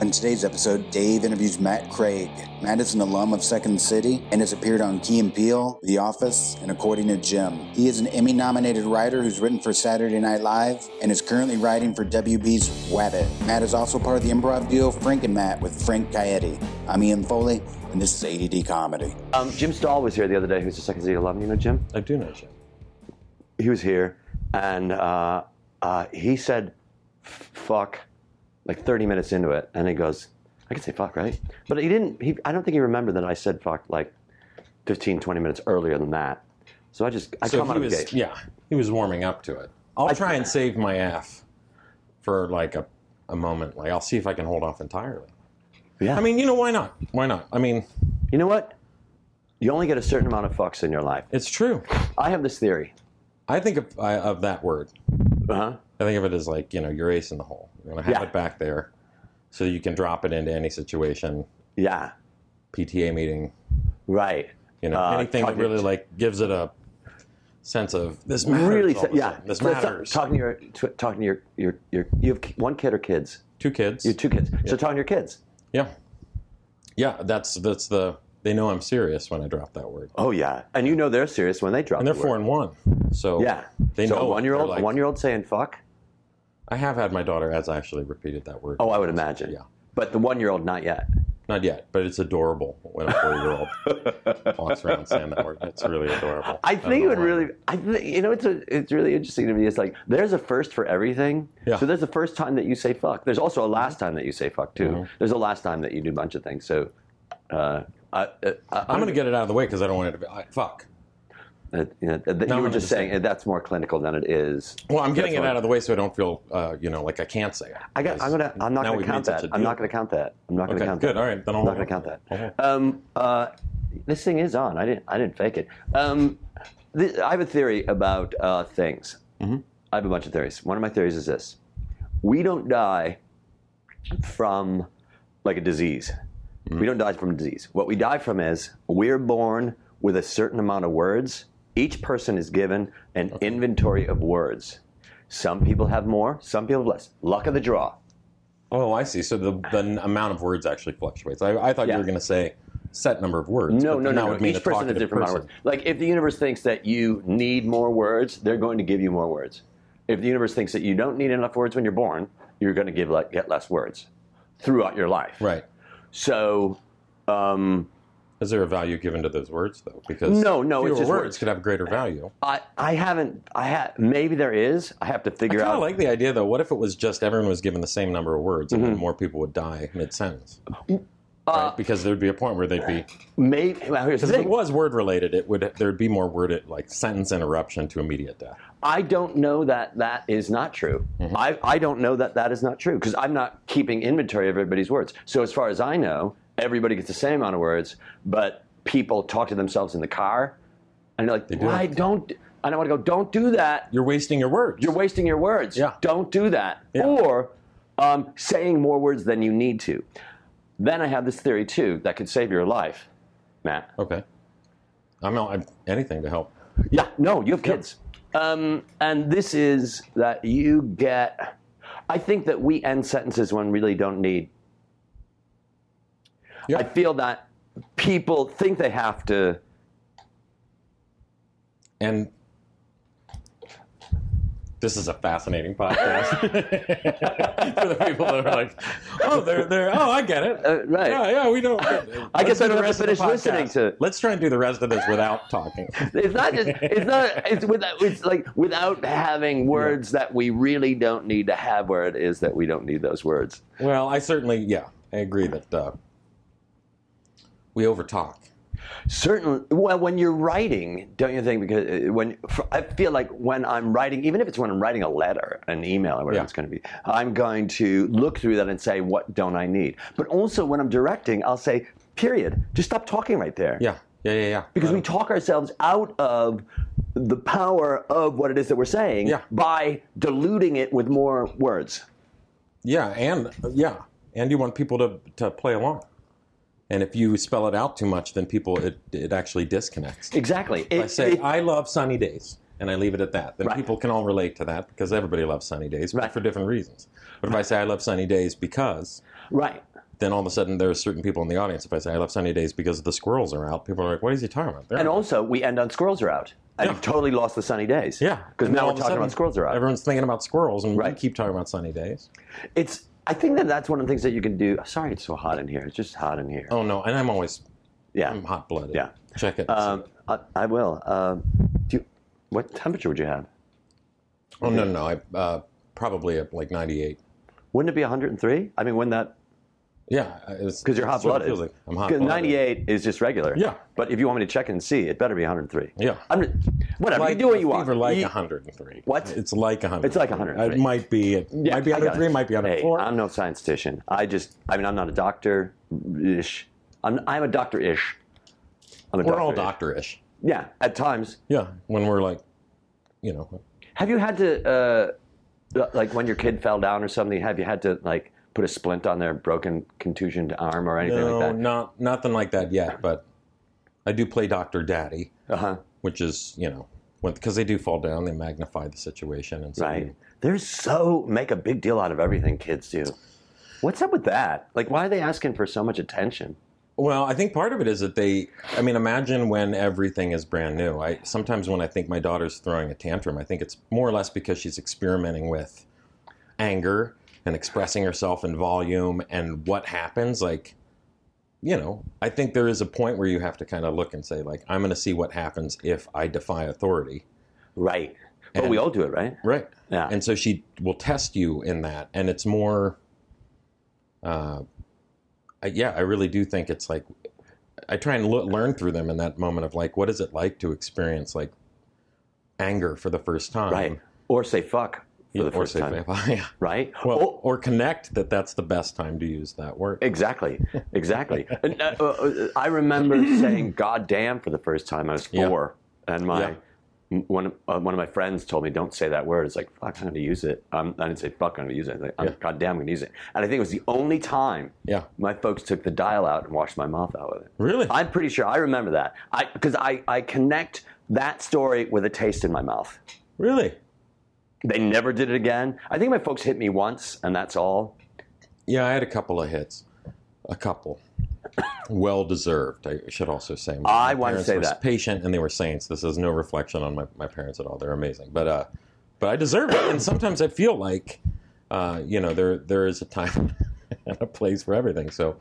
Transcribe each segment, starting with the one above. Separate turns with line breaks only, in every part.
On today's episode, Dave interviews Matt Craig. Matt is an alum of Second City and has appeared on Key and Peele, The Office, and According to Jim. He is an Emmy-nominated writer who's written for Saturday Night Live and is currently writing for WB's Wabbit. Matt is also part of the improv duo Frank and Matt with Frank Coyote. I'm Ian Foley, and this is ADD Comedy.
Um, Jim Staahl was here the other day, who's a Second City alum. You know Jim?
I do know Jim.
He was here, and uh, uh, he said, fuck, like 30 minutes into it. And he goes, I can say fuck, right? But he didn't, he, I don't think he remembered that I said fuck like 15, 20 minutes earlier than that. So I just, I
So
come out of the gate.
yeah, he was warming up to it. I'll
I-
try and save my F for like a, a moment. Like I'll see if I can hold off entirely.
Yeah.
I mean, you know, why not? Why not? I mean,
you know what? You only get a certain amount of fucks in your life.
it's true.
I have this theory.
I think of, I, of that word.
Uh-huh.
I think of it as like you know your ace in the hole. You're gonna have
Yeah.
it back there, so you can drop it into any situation.
Yeah,
PTA meeting,
right.
you know,
Uh,
anything that really like gives it a sense of this matters.
Really,
all of a
yeah.
sudden. this
So
matters.
Talking to your, t- talking to your, your, your, you have one kid or kids?
Two kids.
You have two kids. So talking to your kids.
Yeah, yeah. That's that's the. They know I'm serious when I drop that word,
Oh yeah, and you know they're serious when they drop.
and they're
the
four and one. So
Yeah,
they
so
know.
one year old,
like-
one year old saying fuck.
I have had my daughter has actually repeated that word.
Oh, I would imagine.
Yeah.
but the one year old not yet.
Not yet, but it's adorable when a four year old walks around saying that word. It's really adorable.
I think it would really. I think you know it's a, it's really interesting to me. It's like there's a first for everything.
Yeah.
So there's a first time that you say fuck. There's also a last time that you say fuck too.
Mm-hmm.
There's a last time that you do a bunch of things. So. Uh, I, uh, I,
I'm going to get it out of the way because I don't want it to be I, fuck.
Uh, you, know, that
No,
you
I'm
were just
say-
saying that's more clinical than it is.
Well, I'm getting it out of the way so I don't feel, uh, you know, like I can't say it.
I got. I'm gonna. I'm not gonna count that. I'm not gonna count that. I'm not gonna
Okay,
count
good.
that.
All right, then I'll
I'm not gonna count
Hold
that. Um, uh, this thing is on. I didn't. I didn't fake it. Um, th- I have a theory about uh, things.
Mm-hmm.
I have a bunch of theories. One of my theories is this: we don't die from like a disease.
Mm-hmm.
We don't die from a disease. What we die from is we're born with a certain amount of words. Each person is given an inventory of words. Some people have more. Some people have less. Luck of the draw.
Oh, I see. So the, the amount of words actually fluctuates. I, I thought
Yeah.
you were going to say set number of words.
No, no, no, no. Each person has a different amount of words. Like if the universe thinks that you need more words, they're going to give you more words. If the universe thinks that you don't need enough words when you're born, you're going to give like, get less words throughout your life.
Right.
So, um,
Is there a value given to those words though? Because
No, no, it's
fewer
just
words
words.
could have greater value.
I I haven't I ha maybe there is. I have to figure
kind
out.
I like the idea though. What if it was just everyone was given the same number of words
Mm-hmm.
and then more people would die mid sentence?
Uh,
right? Because there'd be a point where they'd be.
maybe well, here's the
Because if it was word related, it would there'd be more word like sentence interruption to immediate death.
I don't know that that is not true.
Mm-hmm.
I, I don't know that that is not true because I'm not keeping inventory of everybody's words. So as far as I know, everybody gets the same amount of words, but people talk to themselves in the car, and they're like, they
do.
"Why don't?" And I want to go, "Don't do that.
You're wasting your words.
You're wasting your words.
Yeah.
Don't do that."
Yeah.
Or um, saying more words than you need to. Then I have this theory too that could save your life, Matt.
okay. I'm, I'm anything to help.
Yeah, no, you have kids. Um, and this is that you get. I think that we end sentences when we really don't need.
Yeah.
I feel that people think they have to.
And this is a fascinating podcast for the people that are like, oh, they're they're oh, I get it.
Uh, right.
Yeah, yeah, we don't.
I guess
Let's
I
do
don't have to
rest of the
finish listening to-
Let's try and do the rest of this without talking.
It's not just. It's not. It's without. It's like without having words that we really don't need to have. Where it is that we don't need those words.
Well, I certainly, yeah, I agree that uh, we overtalk.
Certainly. Well, when you're writing, don't you think? Because uh, when I feel like when I'm writing, even if it's when I'm writing a letter, an email, or whatever
Yeah.
it's going to be, I'm going to look through that and say, what don't I need? But also when I'm directing, I'll say, period. Just stop talking right there.
Yeah, yeah, yeah, yeah.
Because we talk ourselves out of the power of what it is that we're saying
Yeah.
by diluting it with more words.
yeah, and yeah, and you want people to to play along. And if you spell it out too much, then people it it actually disconnects.
Exactly.
I
It-
say
it-
I love sunny days. and I leave it at that, then
Right.
people can all relate to that because everybody loves sunny days, but
Right.
for different reasons. But if I say I love sunny days because,
Right.
then all of a sudden there are certain people in the audience. If I say I love sunny days because the squirrels are out, people are like, "What is he talking about?" They're
And
out.
also, we end on squirrels are out.
Yeah.
you've totally lost the sunny days.
yeah,
Because now we're talking
sudden,
about squirrels are out.
Everyone's thinking about squirrels, and
Right.
we keep talking about sunny days.
It's. I think that that's one of the things that you can do. Sorry, it's so hot in here. It's just hot in here.
Oh no, and I'm always
yeah.
I'm hot blooded.
Yeah.
check it.
Um, I, I will. Um, do you, what temperature would you have?
oh no, no, no, I uh, probably at like 98.
Wouldn't it be 103? I mean, wouldn't that?
Yeah,
Because you're hot blooded.
Like I'm hot
98 is just regular.
Yeah.
But if you want me to check and see, it better be 103.
Yeah.
I'm, whatever.
Like,
you do what you want.
fever like
You-
103.
What?
It's like 100.
It's like 103.
It might be. It
Yeah,
might be 103.
it.
Might be
Hey,
104.
I'm no statistician. I just, I mean, I'm not a doctor ish. I'm, I'm a doctor ish. I'm a
We're all
doctor-ish.
doctorish.
Yeah, at times.
Yeah, when we're like, you know,
Have you had to, uh, like, when your kid fell down or something? Have you had to like put a splint on their broken contusioned arm or anything
no,
like that?
not nothing like that yet. But I do play Doctor Daddy,
Uh huh.
which is you know, because they do fall down, they magnify the situation, and so
Right. They're so make a big deal out of everything kids do. What's up with that? Like, why are they asking for so much attention?
Well, I think part of it is that they. I mean, imagine when everything is brand new. I sometimes when I think my daughter's throwing a tantrum, I think it's more or less because she's experimenting with anger and expressing herself in volume and what happens. Like, you know, I think there is a point where you have to kind of look and say, like, I'm going to see what happens if I defy authority.
Right. But
And-
we all do it, right?
Right.
Yeah.
And so she will test you in that, and it's more. Uh, I, yeah, I really do think it's like I try and lo- learn through them in that moment of like, what is it like to experience like anger for the first time,
right. Or say fuck for
Yeah,
the
or
first time.
yeah.
Right.
Well,
Oh,
or connect that that's the best time to use that word.
exactly. Exactly. And, uh, uh, I remember saying "God damn" for the first time. I was
Yeah.
four, and my
Yeah.
one of- uh, one of my friends told me, "Don't say that word." It's like fuck, I'm going to use it. Um, I didn't say fuck, I'm going to use it. Like, I'm,
Yeah.
God damn, I'm going to use it. And I think it was the only time
Yeah,
my folks took the dial out and washed my mouth out with it.
really.
I'm pretty sure I remember that. I because I, I connect that story with a taste in my mouth.
really.
They never did it again. I think my folks hit me once, and that's all.
Yeah, I had a couple of hits, a couple. Well deserved. I should also say. My
I wanna
parents
say
were
that.
patient and they were saints. This is no reflection on my, my parents at all. They're amazing, but uh, but I deserve it. And sometimes I feel like, uh, you know, there there is a time and a place for everything. So,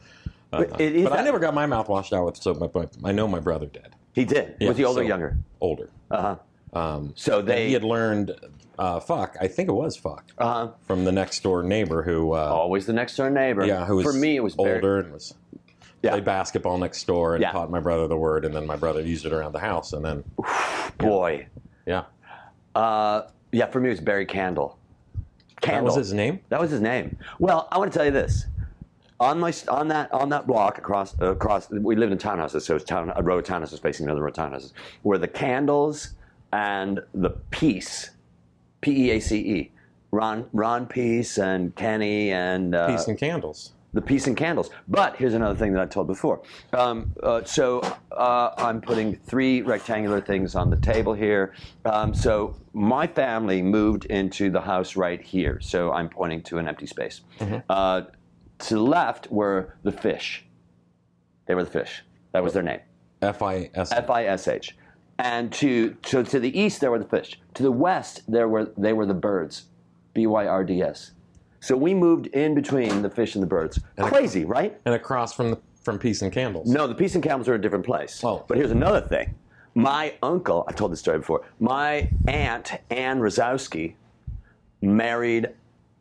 uh,
But it is
but I never got my mouth washed out with soap. But, but I know my brother did.
He did.
Yeah,
was he older or younger?
Older.
Uh huh.
Um,
So they.
he had learned uh, fuck. I think it was fuck
uh huh.
from the next door neighbor who. Uh,
Always the next door neighbor.
Yeah, who was
for me it was very-
older and was
Yeah.
played basketball next door and
Yeah.
taught my brother the word, and then my brother used it around the house, and then
boy.
yeah,
Uh, yeah, for me it was Barry Candle. Candle.
that was his name.
That was his name. Well, I want to tell you this. On my on that on that block across uh, across we lived in townhouses, so it was town a row of townhouses facing another row of townhouses, were the candles and the Peace, P E A C E, Ron Ron Peace and Kenny and uh,
Peace and candles.
the peace and candles. But here's another thing that I told before. Um, uh, so uh, I'm putting three rectangular things on the table here. Um, so my family moved into the house right here. So I'm pointing to an empty space. Uh, to the left were the fish. They were the fish. That was their name.
F I S.
F I S H. And to, to to the east there were the fish. To the west there were they were the birds. B Y R D S. So we moved in between the fish and the birds. Crazy, right?
and across from the, from Peace and Candles.
No, the peace and camels are a different place.
Oh.
But here's another thing. My uncle, I've told this story before, my aunt, Ann Razowsky, married,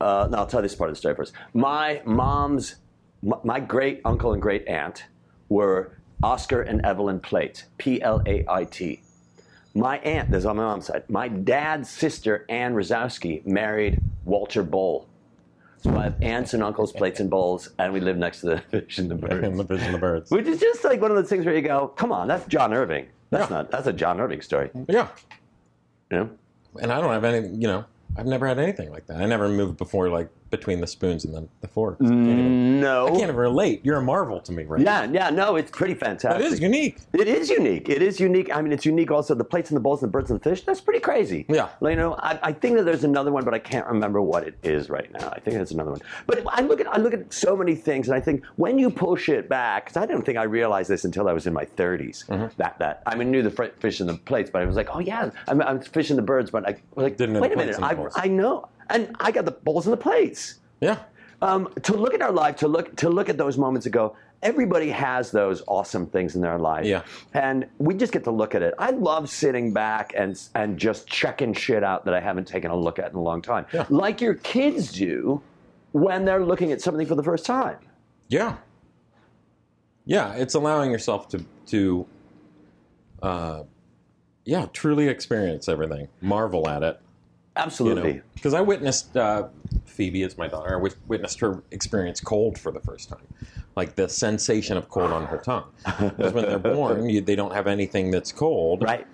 uh, no, I'll tell this part of the story first. My mom's, my great uncle and great aunt were Oscar and Evelyn Plate, P L A I T. My aunt, this is on my mom's side, my dad's sister, Ann Razowsky, married Walter Bowl. So I have aunts and uncles, plates and bowls, and we live next to the fish and the birds.
and the fish and the birds.
Which is just like one of those things where you go, come on, that's John Irving. That's
Yeah.
not that's a John Irving story.
Yeah,
You know?
and I don't have any. You know, I've never had anything like that. I never moved before like between the spoons and the, the forks. Even-
No.
I can't even relate. You're a marvel to me, right?
Yeah, yeah, no, it's pretty fantastic.
It is unique.
It is unique. It is unique. I mean, it's unique also. The plates and the bowls and the birds and the fish, that's pretty crazy.
Yeah.
Like, you know, I, I think that there's another one, but I can't remember what it is right now. I think there's another one. But I look at I look at so many things, and I think when you push it back, because I don't think I realized this until I was in my 30s.
Mm-hmm.
That that I mean, knew the fr- fish and the plates, but I was like, oh yeah, I'm, I'm fishing the birds, but I was like,
Didn't know
wait a minute,
plates and the
I. I know, and I got the bowls and the plates
Yeah.
um, to look at our life, to look to look at those moments ago. Everybody has those awesome things in their life,
Yeah.
and we just get to look at it. I love sitting back and and just checking shit out that I haven't taken a look at in a long time,
Yeah.
like your kids do when they're looking at something for the first time.
Yeah. Yeah, it's allowing yourself to to uh yeah, truly experience everything. Marvel at it. You
Absolutely.
know, because I witnessed uh, Phoebe as my daughter. I witnessed her experience cold for the first time, like the sensation of cold on her tongue. Because when they're born, you, they don't have anything that's cold,
Right.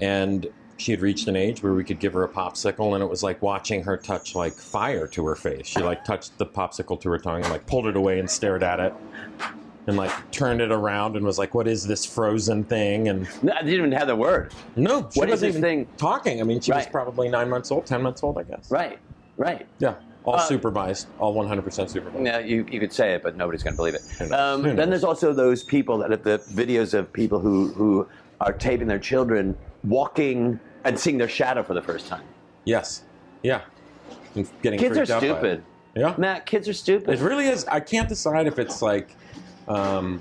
And she had reached an age where we could give her a popsicle, and it was like watching her touch like fire to her face. She like touched the popsicle to her tongue and like pulled it away and stared at it, and like turned it around and was like, "What is this frozen thing?" And
No, I didn't even have the word.
no, she
What is
wasn't
this
even
thing?
talking. I mean, she was probably nine months old, ten months old, I guess.
Right. Right.
Yeah, all
Uh,
supervised, all 100% supervised.
Yeah, you, you could say it, but nobody's going to believe it. Um, then there's also those people that have the videos of people who, who are taping their children walking and seeing their shadow for the first time.
Yes, yeah. And getting
Kids are
freaked out by it.
stupid.
Yeah,
Matt, kids are stupid.
it really is. I can't decide if it's like. Um,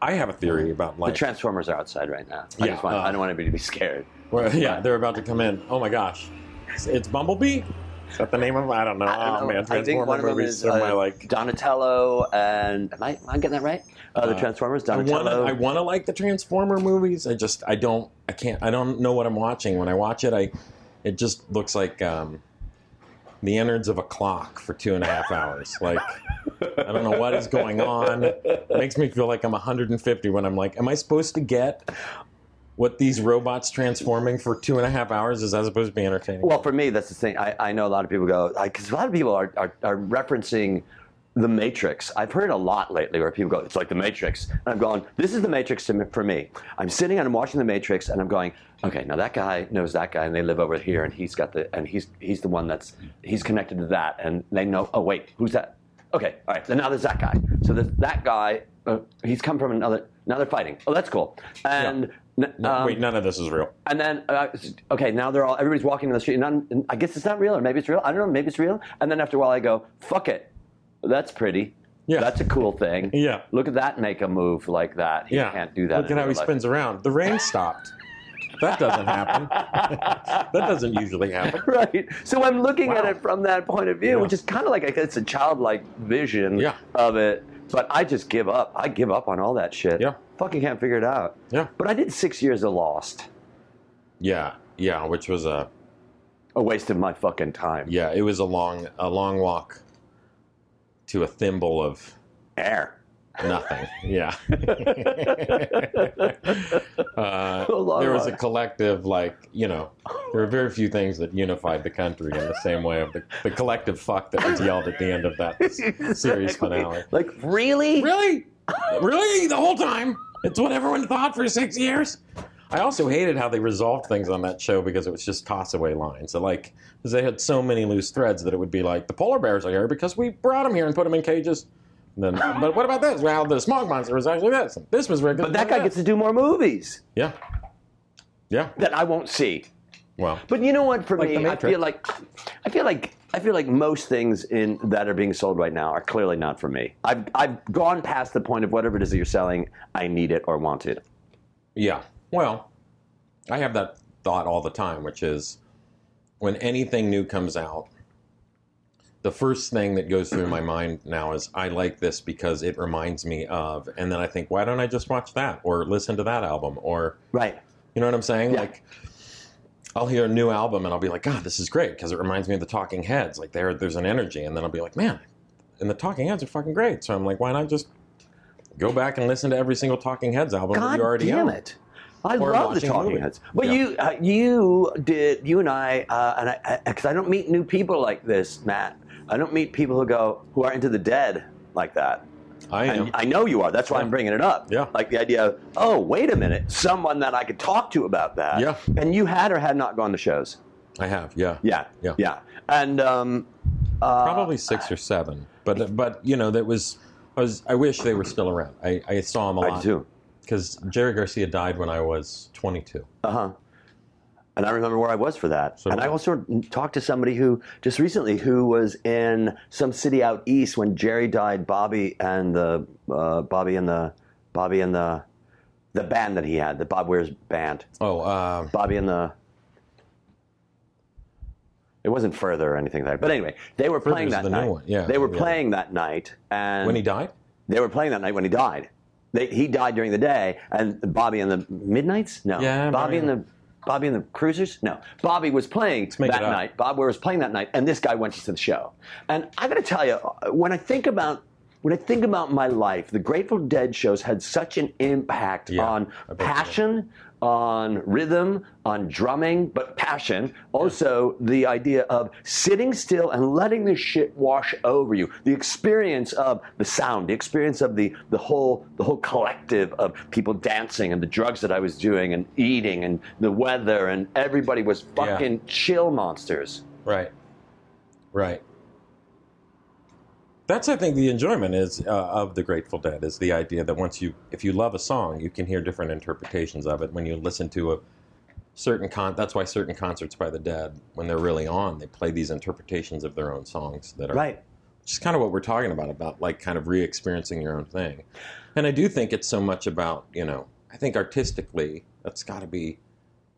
I have a theory about
like
the.
Transformers are outside right now. I,
Yeah,
just want,
uh,
I don't want anybody to be scared.
Well, yeah, they're about to come in. Oh my gosh, it's, it's Bumblebee. Is that the name of? it? I don't know.
I don't
oh
know.
man, Transformer
one of them
movies
is
are
uh,
my like.
Donatello and am I, am I getting that right? Uh, the
Uh,
Transformers,
I want to.
Donatello.
I want to like the Transformer movies. I just. I don't. I can't. I don't know what I'm watching when I watch it. I. It just looks like um, the innards of a clock for two and a half hours. Like I don't know what is going on. It makes me feel like I'm 150 when I'm like, am I supposed to get what these robots transforming for two and a half hours is as supposed to be entertaining?
Well, for me, that's the thing. I, I know a lot of people go because a lot of people are, are, are referencing the Matrix. I've heard a lot lately where people go, "It's like the Matrix," and I'm going, "This is the Matrix for me." I'm sitting and I'm watching the Matrix, and I'm going, "Okay, now that guy knows that guy, and they live over here, and he's got the and he's he's the one that's he's connected to that, and they know. Oh wait, who's that? Okay, all right. So now there's that guy. So there's that guy. Uh, he's come from another. Now they're fighting. Oh, that's cool. And n-
No,
um,
wait, none of this is real.
and then, uh, okay, now they're all, everybody's walking in the street. And, and I guess it's not real, or maybe it's real. I don't know, maybe it's real. And then after a while, I go, fuck it. That's pretty.
Yeah.
That's a cool thing.
Yeah.
Look at that make a move like that. He
Yeah,
can't do that.
Look at how he
life.
spins around. The rain stopped. That doesn't happen. that doesn't usually happen.
Right. So I'm looking at it from that point of view,
Yeah.
which is kind of like it's a childlike vision
Yeah.
of it. But I just give up. I give up on all that shit.
Yeah.
Fucking can't figure it out.
Yeah.
But I did six years of Lost.
Yeah, yeah, which was a
A waste of my fucking time.
yeah, it was a long a long walk to a thimble of
Air.
nothing. Yeah. uh, there was a collective like you know there are very few things that unified the country in the same way of the, the collective fuck that was yelled at the end of that series finale.
Like, really?
Really? Really? The whole time? It's what everyone thought for six years? I also hated how they resolved things on that show because it was just toss away lines. So like, because they had so many loose threads that it would be like, the polar bears are here because we brought them here and put them in cages. And then, but what about this? Well, the smog monster was actually this. And this was rigged.
But that guy gets to do more movies
Yeah. Yeah.
that I won't see.
Well,
But you know what? For
Like
me, I feel like I feel like I feel like most things in that are being sold right now are clearly not for me. I've I've gone past the point of whatever it is that you're selling. I need it or want it.
Yeah. Well, I have that thought all the time, which is when anything new comes out, the first thing that goes through my mind now is I like this because it reminds me of, and then I think, why don't I just watch that or listen to that album or,
Right.
you know what I'm saying?
Yeah.
Like, I'll hear a new album and I'll be like, God, this is great because it reminds me of the Talking Heads. Like, there, there's an energy, and then I'll be like, man, and the Talking Heads are fucking great. So I'm like, why not just go back and listen to every single Talking Heads album that you already
damn
own?
it. I love the Talking. Heads. But
Yeah.
you, uh, you did, you and I, uh, and I, because I, don't meet new people like this, Matt. I don't meet people who go who are into the dead like that.
I am.
I know you are. That's why I'm bringing it up.
Yeah.
Like the idea of, oh, wait a minute, someone that I could talk to about that.
Yeah.
And you had or had not gone to shows.
I have. Yeah.
Yeah.
Yeah.
Yeah. And um, uh,
Probably six or seven. But but you know that was. I was. I wish they were still around. I, I saw them a
I
lot.
I do.
Because Jerry Garcia died when I was 22.
Uh huh. And I remember where I was for that.
So
and I also talked to somebody who just recently who was in some city out east when Jerry died. Bobby and the uh, Bobby and the Bobby and the the band that he had, the Bob Weir's band.
Oh, uh,
Bobby and the. It wasn't further or anything like that. But anyway, they were playing that
the new
night.
one, yeah,
they were
yeah.
playing that night, and
when he died.
they were playing that night when he died. They, he died during the day, and Bobby and the Midnites? No.
Yeah,
Bobby and the Bobby and the Cruisers? No. Bobby was playing that night. Bob was playing that night, and this guy went to the show. And I got to tell you, when I think about when I think about my life, the Grateful Dead shows had such an impact
Yeah,
on passion, on rhythm, on drumming, but passion. Also, the idea of sitting still and letting the shit wash over you. The experience of the sound, the experience of the the whole the whole collective of people dancing and the drugs that I was doing and eating and the weather and everybody was
Yeah.
fucking chill monsters.
Right. Right. That's I think the enjoyment is uh, of the Grateful Dead is the idea that once you if you love a song, you can hear different interpretations of it when you listen to a certain con that's why certain concerts by the Dead when they're really on, they play these interpretations of their own songs that are
Right.
which is kind of what we're talking about about like kind of re-experiencing your own thing and i do think it's so much about you know i think artistically that's got to be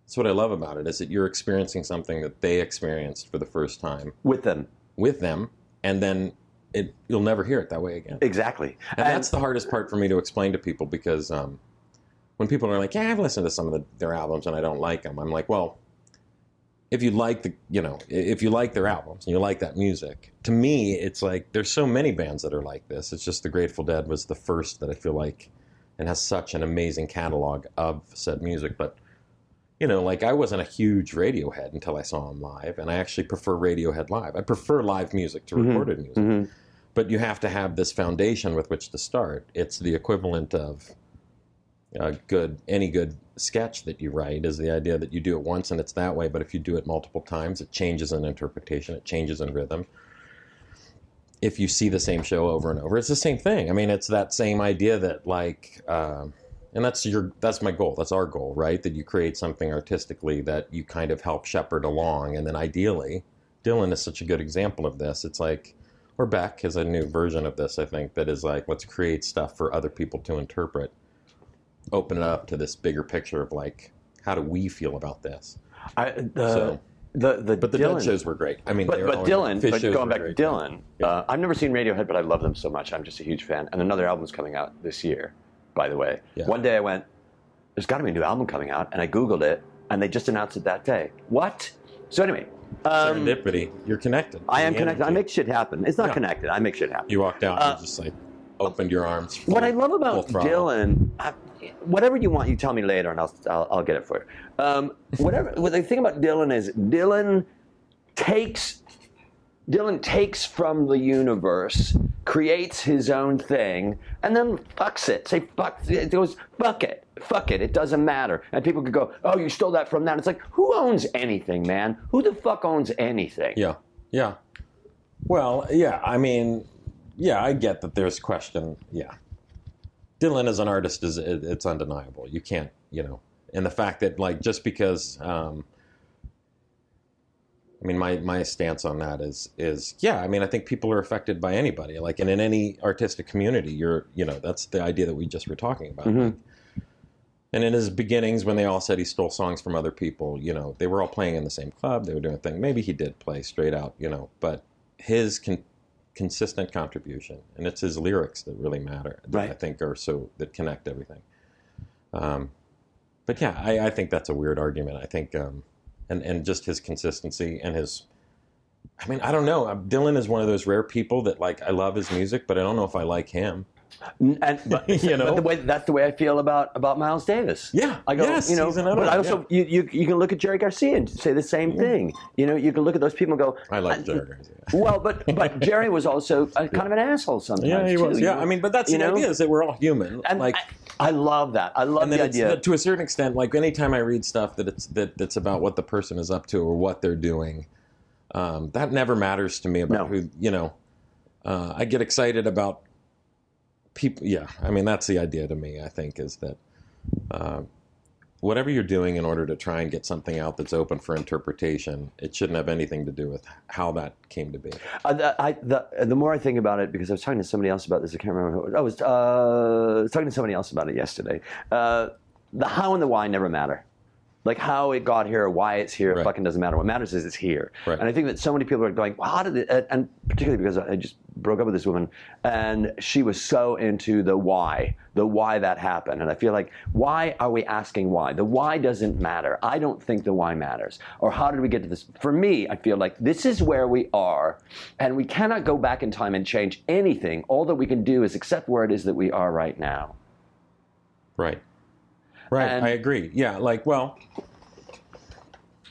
that's what i love about it is that you're experiencing something that they experienced for the first time
With them.
with them and then it you'll never hear it that way again
Exactly.
and that's the hardest part for me to explain to people because um, when people are like, "Yeah, I've listened to some of the, their albums and I don't like them," I'm like, "Well, if you like the, you know, if you like their albums and you like that music, to me, it's like there's so many bands that are like this. It's just the Grateful Dead was the first that I feel like, and has such an amazing catalog of said music, but." You know, like I wasn't a huge Radiohead until I saw them live, and I actually prefer Radiohead live. I prefer live music to recorded music
Mhm.
But you have to have this foundation with which to start. It's the equivalent of a good any good sketch that you write is the idea that you do it once and it's that way, but if you do it multiple times, it changes in interpretation, it changes in rhythm. If you see the same show over and over, it's the same thing. I mean, it's that same idea that like, uh, and that's your that's my goal. That's our goal, right? That you create something artistically that you kind of help shepherd along, and then ideally, Dylan is such a good example of this. It's like or Beck is a new version of this, I think, that is like, let's create stuff for other people to interpret. Open it up to this bigger picture of like, how do we feel about this?
I, the,
So-
the, the
But the
Dylan,
Dead shows were great. I mean,
But, but Dylan, but going back to. Dylan,
Yeah.
uh, I've never seen Radiohead, but I love them so much. I'm just a huge fan. And another album's coming out this year, by the way.
Yeah.
One day I went, there's got to be a new album coming out, and I Googled it, and they just announced it that day. What? So anyway, um,
Serendipity. You're connected.
I am connected. I make shit happen. It's not
Yeah.
connected. I make shit happen.
You walked out
Uh,
and just like opened your arms.
What I
full-
love
full
about
throttle.
Dylan, I, whatever you want, you tell me later, and I'll I'll, I'll get it for you. Um, whatever. what the thing about Dylan is Dylan takes Dylan takes from the universe, creates his own thing, and then fucks it. Say fuck. It goes fuck it. Fuck it. It doesn't matter. And people could go, oh, you stole that from that. It's like, who owns anything, man? Who the fuck owns anything?
Yeah, yeah. Well, yeah. I mean, yeah. I get that. There's question. Yeah. Dylan as an artist is it's undeniable. You can't, you know, and the fact that like just because. Um, I mean, my, my stance on that is is yeah. I mean, I think people are affected by anybody. Like, and in any artistic community, you're you know that's the idea that we just were talking about.
Mhm.
And in his beginnings, when they all said he stole songs from other people, you know, they were all playing in the same club. They were doing a thing. Maybe he did play straight out, you know, but his con- consistent contribution, and it's his lyrics that really matter. That
Right.
I think are so that connect everything. Um, but yeah, I, I think that's a weird argument. I think, um, and and just his consistency and his. I mean, I don't know. Dylan is one of those rare people that like I love his music, but I don't know if I like him.
And but,
You know?
but the way, that's the way I feel about about Miles Davis.
Yeah.
I go,
Yes,
you know, but I also you, you you can look at Jerry Garcia and say the same thing. You know, you can look at those people and go,
I like Jerry Garcia.
Well, but but Jerry was also a, kind of an asshole sometimes.
Yeah, he
too,
was. Yeah,
know?
I mean, but that's
You
the
know?
idea is that we're all human.
And
like,
I, I love that. I love the
that
idea.
to a certain extent, like anytime I read stuff that it's that that's about what the person is up to or what they're doing, um, that never matters to me about
No.
who you know. Uh, I get excited about people. Yeah, I mean that's the idea to me. I think is that uh, whatever you're doing in order to try and get something out that's open for interpretation, it shouldn't have anything to do with how that came to be.
Uh, the, I, the, the more I think about it, because I was talking to somebody else about this, I can't remember who it. I was, uh, talking to somebody else about it yesterday. Uh, the how and the why never matter. Like how it got here, why it's here,
Right.
fucking doesn't matter. What matters is it's here.
Right.
And I think that so many people are going, well, how did it? and- And particularly because I just broke up with this woman, and she was so into the why, the why that happened. And I feel like, why are we asking why? The why doesn't matter. I don't think the why matters. Or how did we get to this? For me, I feel like this is where we are, and we cannot go back in time and change anything. All that we can do is accept where it is that we are right now.
Right. Right.
And-
I agree. Yeah. Like, well,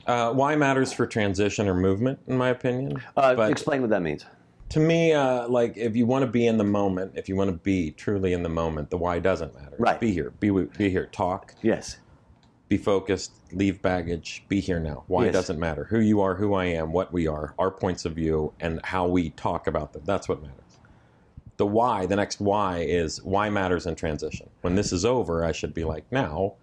uh, why matters for transition or movement, in my opinion.
Uh, explain what that means.
to me, uh, like, if you want to be in the moment, if you want to be truly in the moment, the why doesn't matter.
Right.
Be here. Be be here. Talk.
Yes.
Be focused. Leave baggage. Be here now. Why
Yes.
doesn't matter. Who you are, who I am, what we are, our points of view, and how we talk about them. That's what matters. The why, the next why is why matters in transition. When this is over, I should be like, now,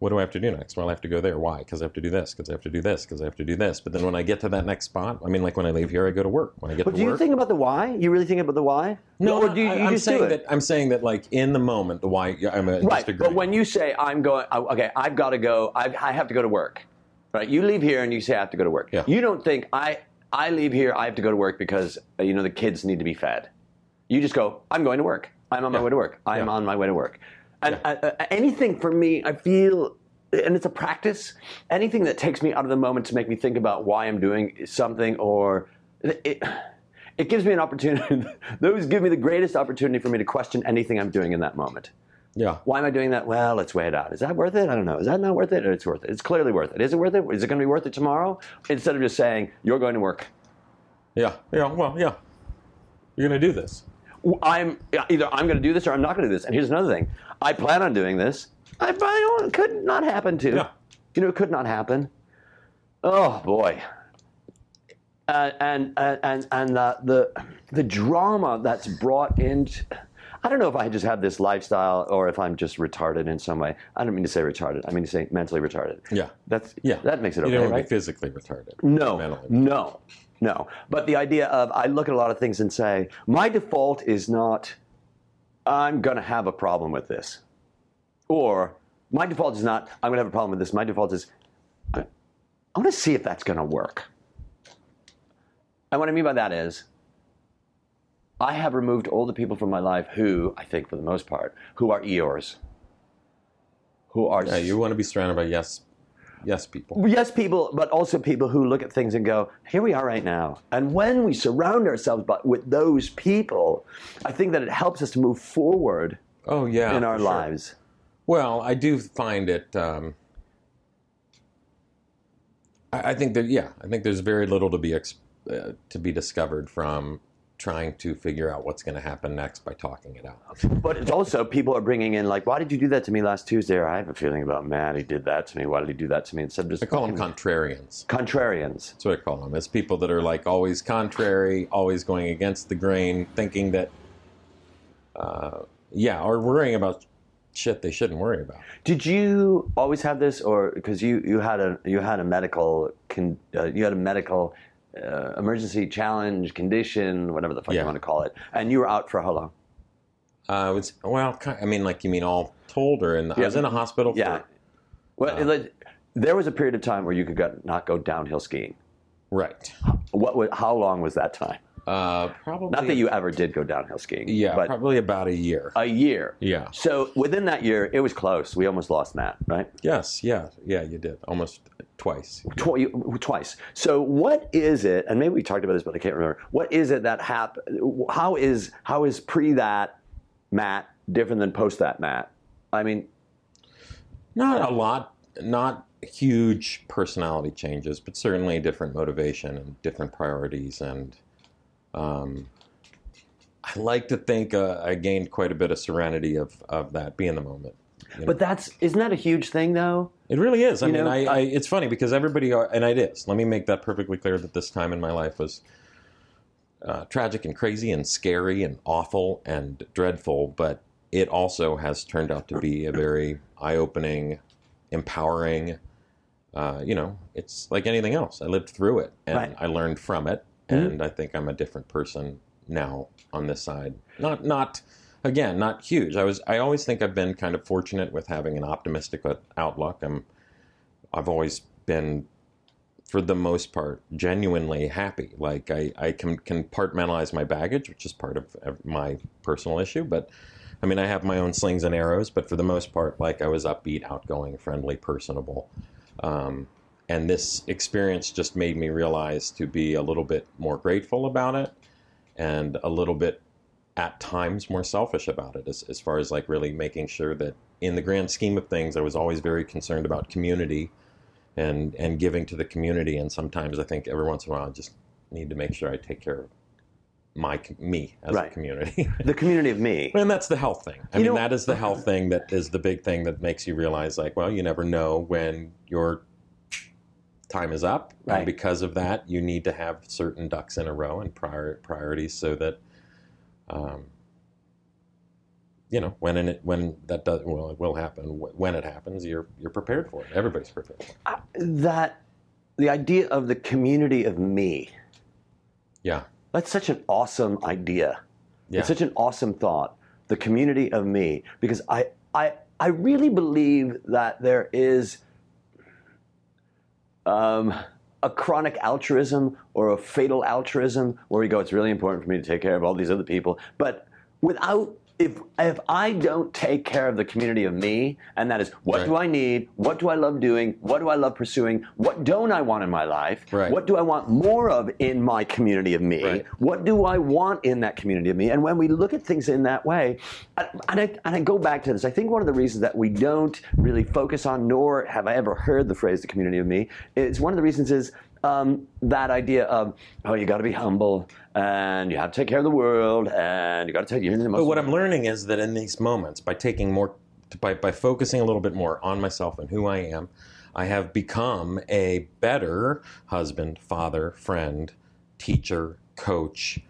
what do I have to do next? Well, I have to go there. Why? Because I have to do this. Because I have to do this. Because I have to do this. But then when I get to that next spot, I mean, like when I leave here, I go to work. When I get to work
But
to
do you think about the why? You really think about the why?
no,
or do you,
I, am saying that I'm saying that like in the moment, the why. I'm a,
Right,
just
but when you say I'm going, okay, I've got to go. I, I have to go to work. Right, you leave here and you say I have to go to work.
Yeah.
You don't think I I leave here. I have to go to work because you know the kids need to be fed. You just go. I'm going to work. I'm on my way to work. I'm
Yeah.
on my way to work. And
Yeah.
uh, uh, anything for me, I feel, and it's a practice. Anything that takes me out of the moment to make me think about why I'm doing something, or it, it gives me an opportunity. those give me the greatest opportunity for me to question anything I'm doing in that moment.
yeah,
Why am I doing that? Well, let's weigh it out. Is that worth it? I don't know. Is that not worth it? Or it's worth it. It's clearly worth it. Is it worth it? Is it going to be worth it tomorrow? Instead of just saying, you're going to work.
yeah, yeah. Well, yeah. You're going to do this.
I'm either I'm going to do this or I'm not going to do this. And here's another thing. I plan on doing this. I probably could not happen to.
Yeah.
You know, it could not happen. Oh boy. Uh, and and and uh, the the drama that's brought into. I don't know if I just have this lifestyle or if I'm just retarded in some way. I don't mean to say retarded. I mean to say mentally retarded.
Yeah.
That's
Yeah,
That makes it okay,
You don't
right?
be physically retarded.
No,
mentally.
no, no. But the idea of I look at a lot of things and say, my default is not, I'm going to have a problem with this. Or my default is not, I'm going to have a problem with this. My default is, I, want to see if that's going to work. And what I mean by that is, I have removed all the people from my life who, I think for the most part, who are Eeyores. Who are
Yeah, you want to be surrounded by yes, yes people.
Yes, people, but also people who look at things and go, "Here we are right now." And when we surround ourselves by, with those people, I think that it helps us to move forward
Oh yeah,
in our
sure.
lives.
Well, I do find it. Um, I, I think that yeah, I think there's very little to be ex- uh, to be discovered from trying to figure out what's going to happen next by talking it out.
But it's also people are bringing in like, "Why did you do that to me last Tuesday?" Or I have a feeling about Matt. He did that to me. Why did he do that to me? Instead of just
I call them contrarians.
contrarians.
That's what I call them. It's people that are like always contrary, always going against the grain, thinking that, uh, yeah, or worrying about shit they shouldn't worry about.
Did you always have this, or because you you had a you had a medical con, uh, you had a medical uh, emergency challenge condition, whatever the fuck
Yeah.
you want to call it, and you were out for how long?
Uh, it's well, I mean, like you mean all told, or in the, I was in a hospital. For,
Yeah. Well,
Uh,
there was a period of time where you could go, not go downhill skiing.
right.
What? How long was that time?
Uh, probably
Not that you ever did go downhill skiing.
Yeah,
but
probably about a year.
a year.
Yeah.
So within that year, it was close. We almost lost Matt, right?
Yes. Yeah. Yeah. You did almost twice.
Twi- twice. So what is it? And maybe we talked about this, but I can't remember. What is it that happened? How is how is pre that Matt different than post that Matt? I mean,
Not a lot, not huge personality changes, but certainly different motivation and different priorities. And um, I like to think uh, I gained quite a bit of serenity of, of that, be in the moment. You know.
but that's isn't that a huge thing though?
It really is. I
You
mean,
know,
I,
I-
it's funny because everybody, are, and it is. Let me make that perfectly clear that this time in my life was uh, tragic and crazy and scary and awful and dreadful, but it also has turned out to be a very eye opening, empowering. Uh, you know, it's like anything else. I lived through it and
Right.
I learned from it,
Mhm.
and I think I'm a different person now on this side. Not, not again, not huge. I was. I always think I've been kind of fortunate with having an optimistic outlook. I'm. I've always been, for the most part, genuinely happy. Like I, I can compartmentalize my baggage, which is part of my personal issue. But I mean, I have my own slings and arrows. But for the most part, like I was upbeat, outgoing, friendly, personable. Um, and this experience just made me realize to be a little bit more grateful about it and a little bit at times more selfish about it as, as far as like really making sure that in the grand scheme of things i was always very concerned about community and and giving to the community and sometimes i think every once in a while i just need to make sure i take care of my me as
Right.
a community
The community of me.
and that's the health thing i
You
mean
know-
that is the health thing that is the big thing that makes you realize like well you never know when your time is up
Right.
and because of that you need to have certain ducks in a row and prior, priorities so that um, you know when it, when that does well it will happen when it happens you're you're prepared for it everybody's prepared for it
That the idea of the community of me.
yeah
That's such an awesome idea.
yeah
It's such an awesome thought. The community of me, because I, I, I really believe that there is um, a chronic altruism or a fatal altruism where we go, it's really important for me to take care of all these other people. But without, if, if I don't take care of the community of me, and that is what
Right.
do I need? What do I love doing? What do I love pursuing? What don't I want in my life?
Right.
What do I want more of in my community of me?
Right.
What do I want in that community of me? And when we look at things in that way, and I, and I go back to this, I think one of the reasons that we don't really focus on, nor have I ever heard the phrase the community of me, is one of the reasons is um, that idea of, oh, you got to be humble and you have to take care of the world and you got to take, most.
But what I'm learning is that in these moments, by taking more, by, by focusing a little bit more on myself and who I am, I have become a better husband, father, friend, teacher, coach,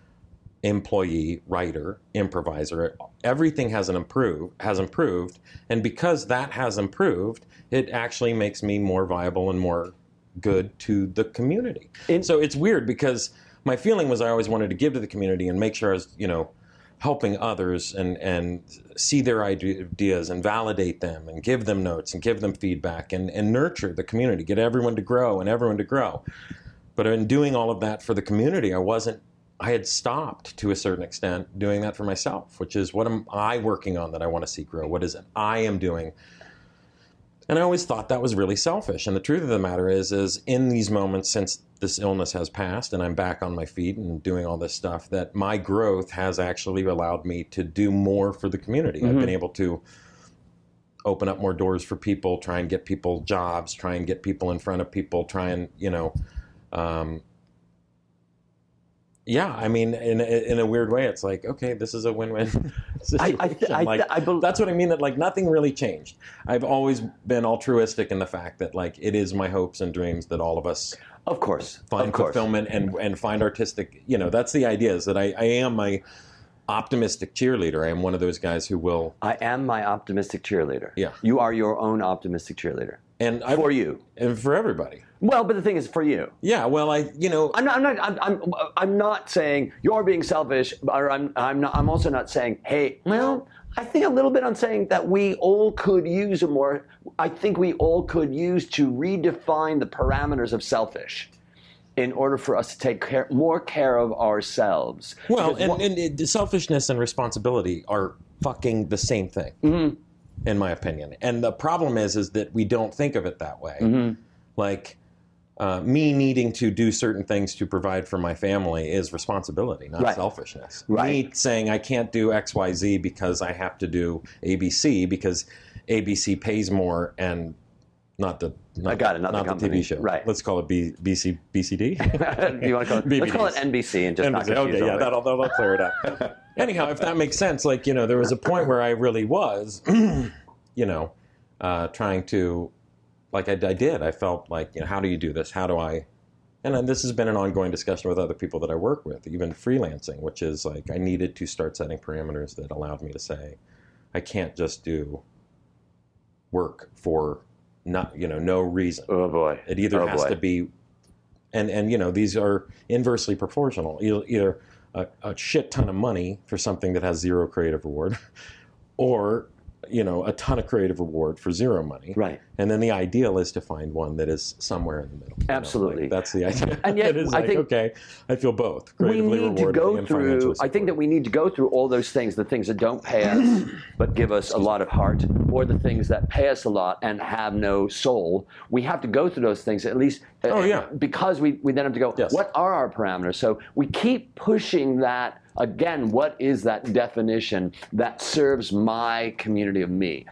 employee, writer, improviser. Everything has an improve has improved, and because that has improved, it actually makes me more viable and more good mm-hmm. to the community.
In-
so it's weird because my feeling was I always wanted to give to the community and make sure I was, you know, helping others and and see their ideas and validate them and give them notes and give them feedback and and nurture the community, get everyone to grow and everyone to grow. But in doing all of that for the community, I wasn't. I had stopped to a certain extent doing that for myself, which is what am I working on that I want to see grow? What is it I am doing? And I always thought that was really selfish. And the truth of the matter is, is in these moments since this illness has passed and I'm back on my feet and doing all this stuff, that my growth has actually allowed me to do more for the community. I've been able to open up more doors for people, try and get people jobs, try and get people in front of people, try and you know, um, yeah. I mean, in a, in a weird way, it's like okay, this is a win-win situation.
I- I-
like,
I bel-
that's what I mean. That like nothing really changed. I've always been altruistic in the fact that like it is my hopes and dreams that all of us
Of course.
find
of course.
fulfillment and and find artistic. You know, that's the idea. Is that I, I am my optimistic cheerleader. I am one of those guys who will.
I am my optimistic cheerleader.
Yeah.
You are your own optimistic cheerleader.
And I,
For you.
and for everybody.
Well, but the thing is, for you.
Yeah, well, I, you know,
I'm not. I'm not. I'm, I'm, I'm not saying you're being selfish, or I'm. I'm not. I'm also not saying, hey, well, I think a little bit. I'm saying that we all could use a more. I think we all could use to redefine the parameters of selfish, in order for us to take care, more care of ourselves.
well, and, and selfishness and responsibility are fucking the same thing,
Mm-hmm.
in my opinion. And the problem is, is that we don't think of it that way.
Mm-hmm.
Like, uh, me needing to do certain things to provide for my family is responsibility, not
Right.
selfishness.
Right.
Me saying I can't do X, Y, Z because I have to do ABC because ABC pays more and not the not,
I got it, not the
the,
company.
TV show.
Right.
Let's call it B, BC, BCD.
you want to call it? Let's call it NBC and just not
NBC.
confuse
Okay, yeah,
everybody.
that'll, that'll clear it up. Anyhow, if that makes sense, like, you know, there was a point where I really was, you know, uh, trying to, like I, I did. I felt like, you know, how do you do this? How do I, and then this has been an ongoing discussion with other people that I work with, even freelancing, which is like I needed to start setting parameters that allowed me to say, I can't just do work for not, you know, no reason.
Oh boy.
It either
Oh,
has
boy.
to be, and and you know these are inversely proportional. Either, either a, a shit ton of money for something that has zero creative reward, or you know a ton of creative reward for zero money.
Right.
And then the ideal is to find one that is somewhere in the middle. you know,
Absolutely.
like, that's the idea.
And yet,
it is
I
like
think-
okay, I feel both.
we need to go through i think that we need to go through all those things the things that don't pay us but give us a lot of heart or the things that pay us a lot and have no soul we have to go through those things at least
Oh, yeah.
because we, we then have to go
Yes.
what are our parameters so we keep pushing that again what is that definition that serves my community of me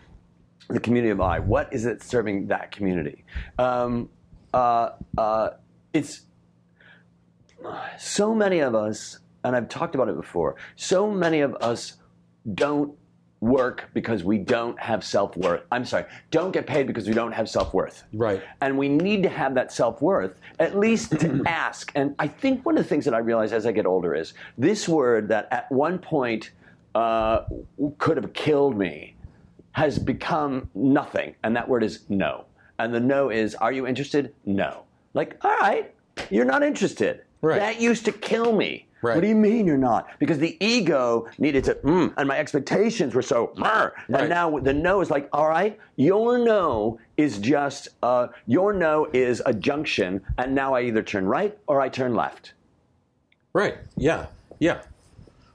the community of I. What is it serving that community? Um, uh, uh, it's so many of us, and I've talked about it before. So many of us don't work because we don't have self worth. I'm sorry, don't get paid because we don't have self worth.
Right.
And we need to have that self worth, at least to ask. And I think one of the things that I realize as I get older is this word that at one point uh, could have killed me has become nothing. And that word is no. And the no is, are you interested? No. Like, all right, you're not interested.
Right.
That used to kill me.
Right.
What do you mean you're not? Because the ego needed to, mm, and my expectations were so.
Right.
and now the no is like, all right, your no is just, uh, your no is a junction, and now I either turn right or I turn left.
Right. Yeah. Yeah.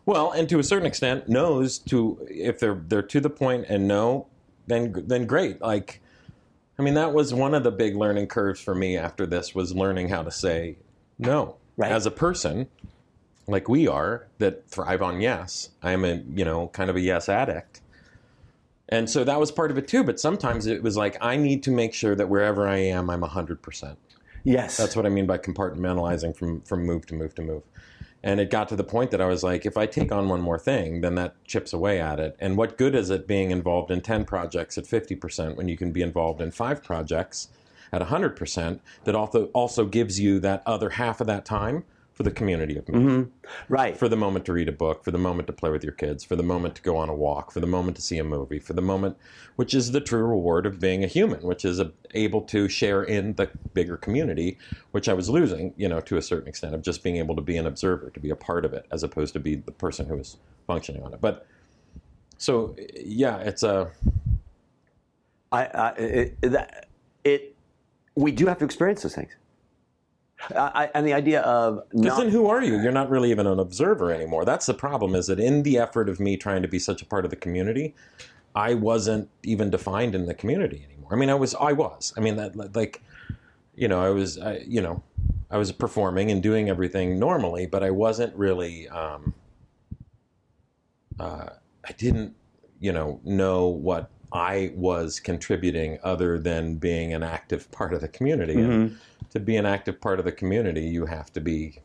Well, and to a certain extent, knows to if they're they're to the point and no, then then great. Like, I mean, that was one of the big learning curves for me after this was learning how to say no
Right.
as a person, like we are that thrive on yes. I'm a you know kind of a yes addict. And so that was part of it too. But sometimes it was like, I need to make sure that wherever I am, I'm 100%.
Yes.
That's what I mean by compartmentalizing from from move to move to move. And it got to the point that I was like, if I take on one more thing, then that chips away at it. And what good is it being involved in 10 projects at 50% when you can be involved in five projects at 100% that also, also gives you that other half of that time for the community of me, mm-hmm.
right.
for the moment to read a book, for the moment to play with your kids, for the moment to go on a walk, for the moment to see a movie, for the moment, which is the true reward of being a human, which is a, able to share in the bigger community, which I was losing, you know, to a certain extent of just being able to be an observer, to be a part of it, as opposed to be the person who is functioning on it. But so, yeah, it's a
I, I it, that, it, we do have to experience those things. I, I, and the idea of
Because
not,
then who are you? You're not really even an observer anymore. That's the problem, is that in the effort of me trying to be such a part of the community, I wasn't even defined in the community anymore. I mean, I was, I was. I mean, that like, you know, I was, I, you know, I was performing and doing everything normally, but I wasn't really, um, uh, I didn't, you know, know what I was contributing other than being an active part of the community. And to be an active part of the community, you have to be,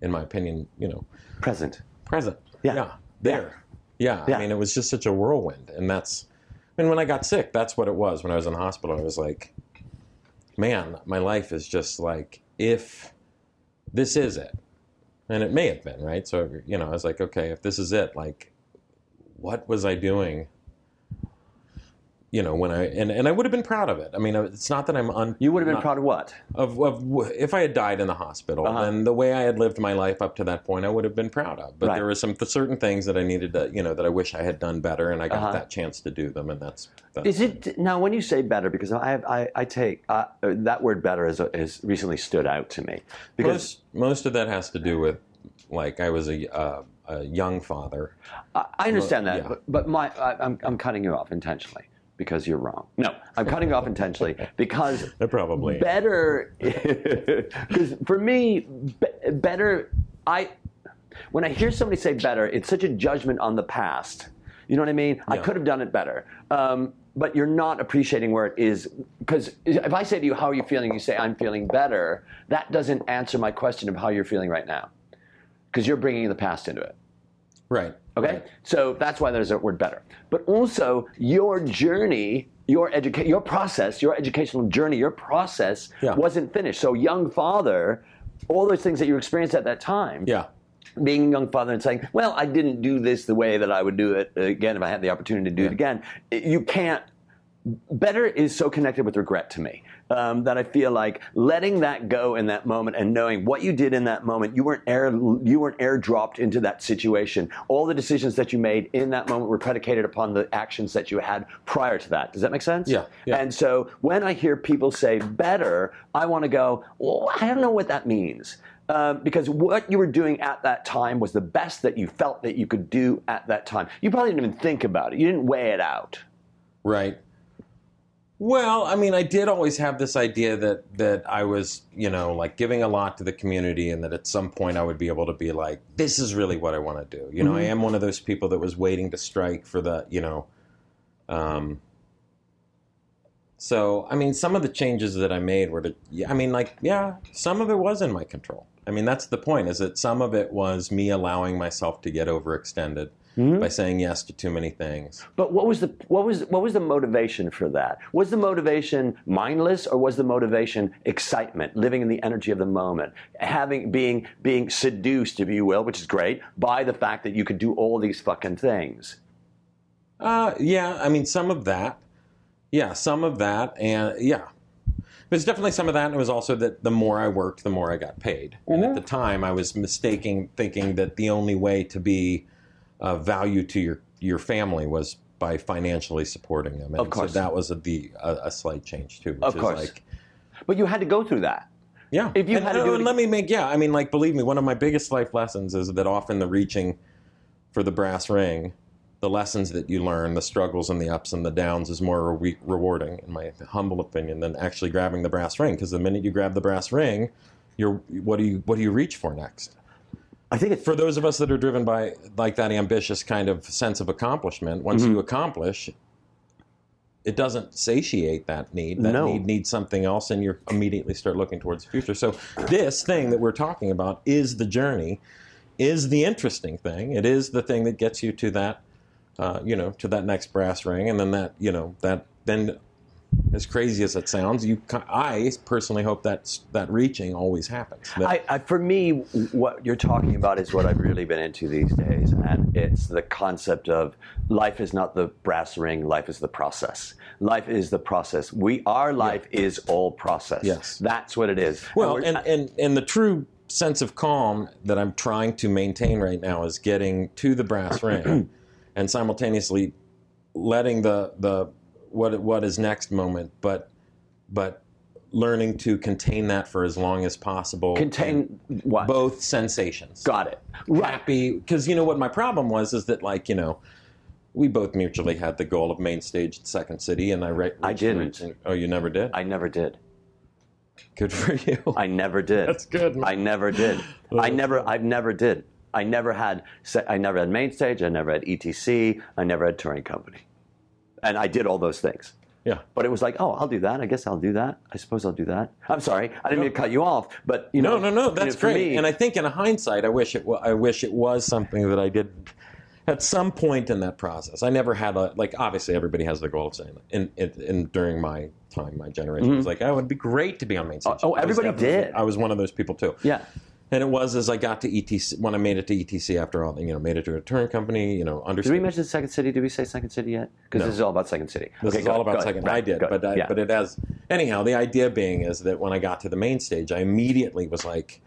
in my opinion, you know,
present.
present.
Yeah.
there. Yeah.
Yeah.
I mean, it was just such a whirlwind, and that's. I mean, when I got sick, that's what it was. When I was in the hospital, I was like, "Man, my life is just like if this is it," and it may have been right. So you know, I was like, "Okay, if this is it, like, what was I doing?" You know, when I and, and I would have been proud of it. I mean, it's not that I'm un.
You would have been
not-
proud of what?
of, of if I had died in the hospital,
Uh-huh.
then the way I had lived my life up to that point, I would have been proud of. But
Right.
there were some certain things that I needed to, you know, that I wish I had done better, and I got
Uh-huh.
that chance to do them, and that's. that's
Is it now when you say better? Because I I, I take uh, that word better has, has recently stood out to me because
most most of that has to do with, like, I was a uh, a young father.
I, I understand that.
yeah.
But, but my I, I'm I'm cutting you off intentionally because you're wrong. No, I'm cutting you off intentionally because
probably.
better because for me be- better i when i hear somebody say better it's such a judgment on the past. You know what i mean? I could have done it better. Um, but you're not appreciating where it is because if i say to you how are you feeling? you say i'm feeling better. that doesn't answer my question of how you're feeling right now because you're bringing the past into it
Right.
Okay, so that's why there's a word better. But also, your journey, your education, your process, your educational journey, your process
Yeah.
wasn't finished. So, young father, all those things that you experienced at that time,
Yeah.
being a young father and saying, "Well, I didn't do this the way that I would do it uh, again if I had the opportunity to do it again," you can't. Better is so connected with regret to me um, that I feel like letting that go in that moment and knowing what you did in that moment, you weren't air you weren't airdropped into that situation. All the decisions that you made in that moment were predicated upon the actions that you had prior to that. Does that make sense?
Yeah, yeah.
And so when I hear people say better, I want to go, well, I don't know what that means. Um, because what you were doing at that time was the best that you felt that you could do at that time. You probably didn't even think about it. You didn't weigh it out.
Right. Well, I mean, I did always have this idea that that I was, you know, like giving a lot to the community, and that at some point I would be able to be like, this is really what I want to do. You know, I am one of those people that was waiting to strike for the, you know, um. So, I mean, some of the changes that I made were to, yeah, I mean, like, yeah, some of it was in my control. I mean, that's the point, is that some of it was me allowing myself to get overextended by saying yes to too many things.
But what was the what was what was the motivation for that? Was the motivation mindless or was the motivation excitement, living in the energy of the moment, having being being seduced, if you will, which is great, by the fact that you could do all these fucking things?
Uh, yeah, I mean, some of that. Yeah, some of that, and yeah. There's definitely some of that, and it was also that the more I worked, the more I got paid. And at the time, I was mistaking, thinking that the only way to be of value to your your family was by financially supporting them. And
Of course.
so that was a, the a, a slight change too. Which
Of course.
like,
But you had to go through that.
yeah.
If you
and,
had to uh, do
and
it-
let me make yeah. I mean, like, believe me, one of my biggest life lessons is that often the reaching for the brass ring, the lessons that you learn, the struggles and the ups and the downs, is more re- rewarding, in my humble opinion, than actually grabbing the brass ring. Because the minute you grab the brass ring, you're what do you what do you reach for next?
I think it's
For those of us that are driven by like that ambitious kind of sense of accomplishment, once
Mm-hmm.
you accomplish. It doesn't satiate that need. That
No.
need needs something else, and you immediately start looking towards the future. So, this thing that we're talking about is the journey, is the interesting thing. It is the thing that gets you to that, uh, you know, to that next brass ring, and then that, you know, that then, as crazy as it sounds, you, I personally hope that that reaching always happens.
I, I, for me, what you're talking about is what I've really been into these days, and it's the concept of life is not the brass ring, life is the process. Life is the process. We, our life is all process.
Yes.
that's what it is.
Well,
we're-
and, and, and the true sense of calm that I'm trying to maintain right now is getting to the brass ring and simultaneously letting the, the what, what is next moment, but, but learning to contain that for as long as possible.
contain what?
both sensations.
Got it. Right.
Happy, because you know what my problem was is that, like, you know, we both mutually had the goal of main stage at Second City, and I, ra-
I didn't.
reached- oh, you never did?
I never did.
Good for you.
I never did.
That's good, man.
I never did. I never. I've never did. I never had. I never had main stage. I never had ETC. I never had touring company, and I did all those things.
yeah.
But it was like, oh, I'll do that. I guess I'll do that. I suppose I'll do that. I'm sorry, I didn't mean to cut you off, but you know,
No, no, no.
you
That's
know,
great.
me-
and I think in hindsight, I wish it. wa- I wish it was something that I did at some point in that process. I never had a like. Obviously, everybody has the goal of saying. In, in, in during my time, my generation it was like, oh, it'd be great to be on main stage.
Mm-hmm. oh,
I was
everybody
definitely-
did.
I was one of those people too.
yeah.
And it was as I got to ETC when I made it to ETC after all, you know, made it to a touring company, you know,
Did we mention Second City? Did we say Second City yet? Because
No.
this is all about Second City.
This
okay,
is all
go
about second.
Right,
I did, but I,
yeah.
but it has. Anyhow, the idea being is that when I got to the main stage, I immediately was like,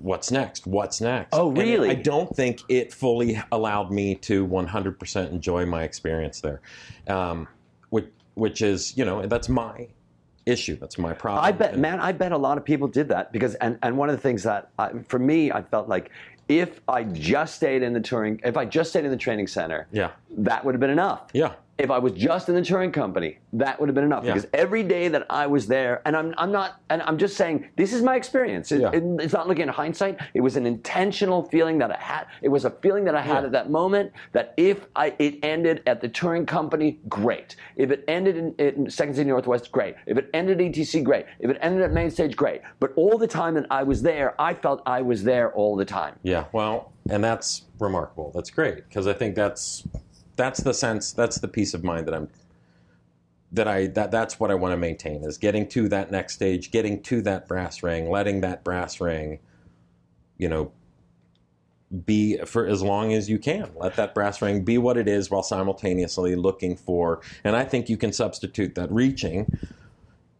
"What's next? What's next?"
Oh,
And
really?
I don't think it fully allowed me to 100% enjoy my experience there, um, which which is you know that's my issue. That's my problem.
I bet, man, I bet a lot of people did that because, and, and one of the things that, I, for me, I felt like if I just stayed in the touring, if I just stayed in the training center,
Yeah.
that would have been enough.
Yeah.
If I was just in the touring company, that would have been enough.
Yeah.
Because every day that I was there, and I'm, I'm not, and I'm just saying, this is my experience. It-
Yeah.
it- it's not looking at hindsight. It was an intentional feeling that I had. It was a feeling that I had
Yeah.
at that moment that if I, it ended at the touring company, great. If it ended in, in Second City Northwest, great. If it ended at ETC, great. If it ended at Main Stage, great. But all the time that I was there, I felt I was there all the time.
Yeah, well, and that's remarkable. That's great because I think that's that's the sense, that's the peace of mind that I'm that I that that's what I want to maintain is getting to that next stage, getting to that brass ring, letting that brass ring, you know, be for as long as you can. Let that brass ring be what it is while simultaneously looking for and I think you can substitute that reaching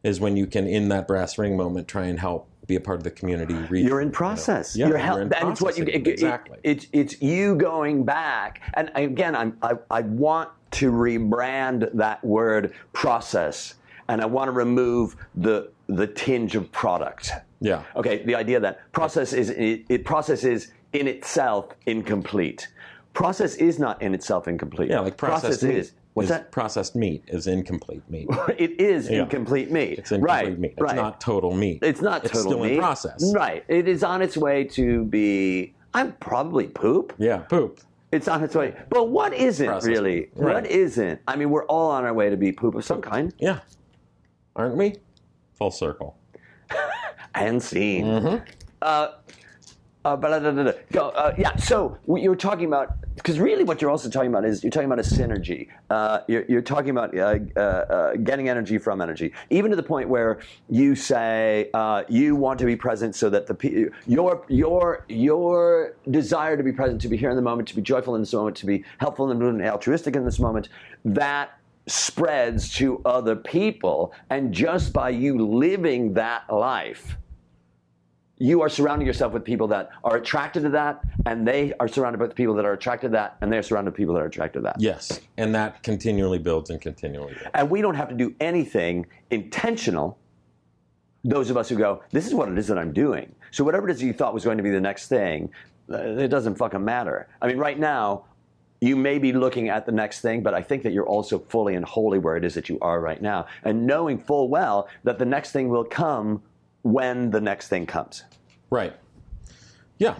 is when you can in that brass ring moment try and help be a part of the community reach.
You're in
you know.
process.
Yeah,
you're
you're
hel-
in
and it's what you it- it-
exactly.
it's it's you going back. And again, I'm, I I want to rebrand that word process, and I want to remove the the tinge of product.
Yeah.
Okay. The idea that process is it, it process is in itself incomplete. Process is not in itself incomplete.
Yeah, like processed meat.
is. What's that?
Processed meat is incomplete meat.
It is
Yeah.
incomplete meat.
It's incomplete
right,
meat. It's
right.
not total meat.
It's not
It's
total
still
meat.
in process.
Right. It is on its way to be. I'm probably poop.
Yeah, poop.
It's on its way. But what isn't
Processed
really?
meat. Right.
What isn't? I mean, we're all on our way to be poop of some kind.
Yeah, aren't we? Full circle.
And seen.
Mm-hmm.
Uh, uh, da, da, da. Go, uh, yeah. So you're talking about, because really, what you're also talking about is you're talking about a synergy. Uh, you're, you're talking about uh, uh, uh, getting energy from energy, even to the point where you say you want to be present, so that the your your your desire to be present, to be here in the moment, to be joyful in this moment, to be helpful in the moment, altruistic in this moment, that spreads to other people, and just by you living that life you are surrounding yourself with people that are attracted to that, and they are surrounded by the people that are attracted to that, and they're surrounded by people that are attracted to that.
Yes, and that continually builds and continually builds.
And we don't have to do anything intentional. Those of us who go, this is what it is that I'm doing. So whatever it is you thought was going to be the next thing, uh, it doesn't fucking matter. I mean, right now, you may be looking at the next thing, but I think that you're also fully and wholly where it is that you are right now, and knowing full well that the next thing will come when the next thing comes.
Right. Yeah,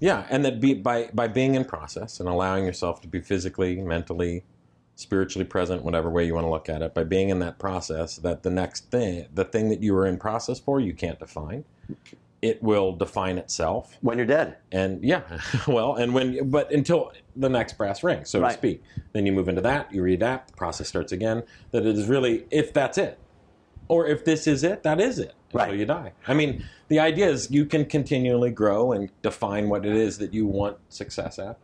yeah, and that be, by by being in process and allowing yourself to be physically, mentally, spiritually present, whatever way you want to look at it, by being in that process, that the next thing, the thing that you were in process for, you can't define. It will define itself.
When you're dead.
And yeah, well, and when, but until the next brass ring, so
Right.
to speak. Then you move into that, you readapt, the process starts again. That it is really, if that's it, or if this is it, that is it until
Right.
you die. I mean, the idea is you can continually grow and define what it is that you want success at.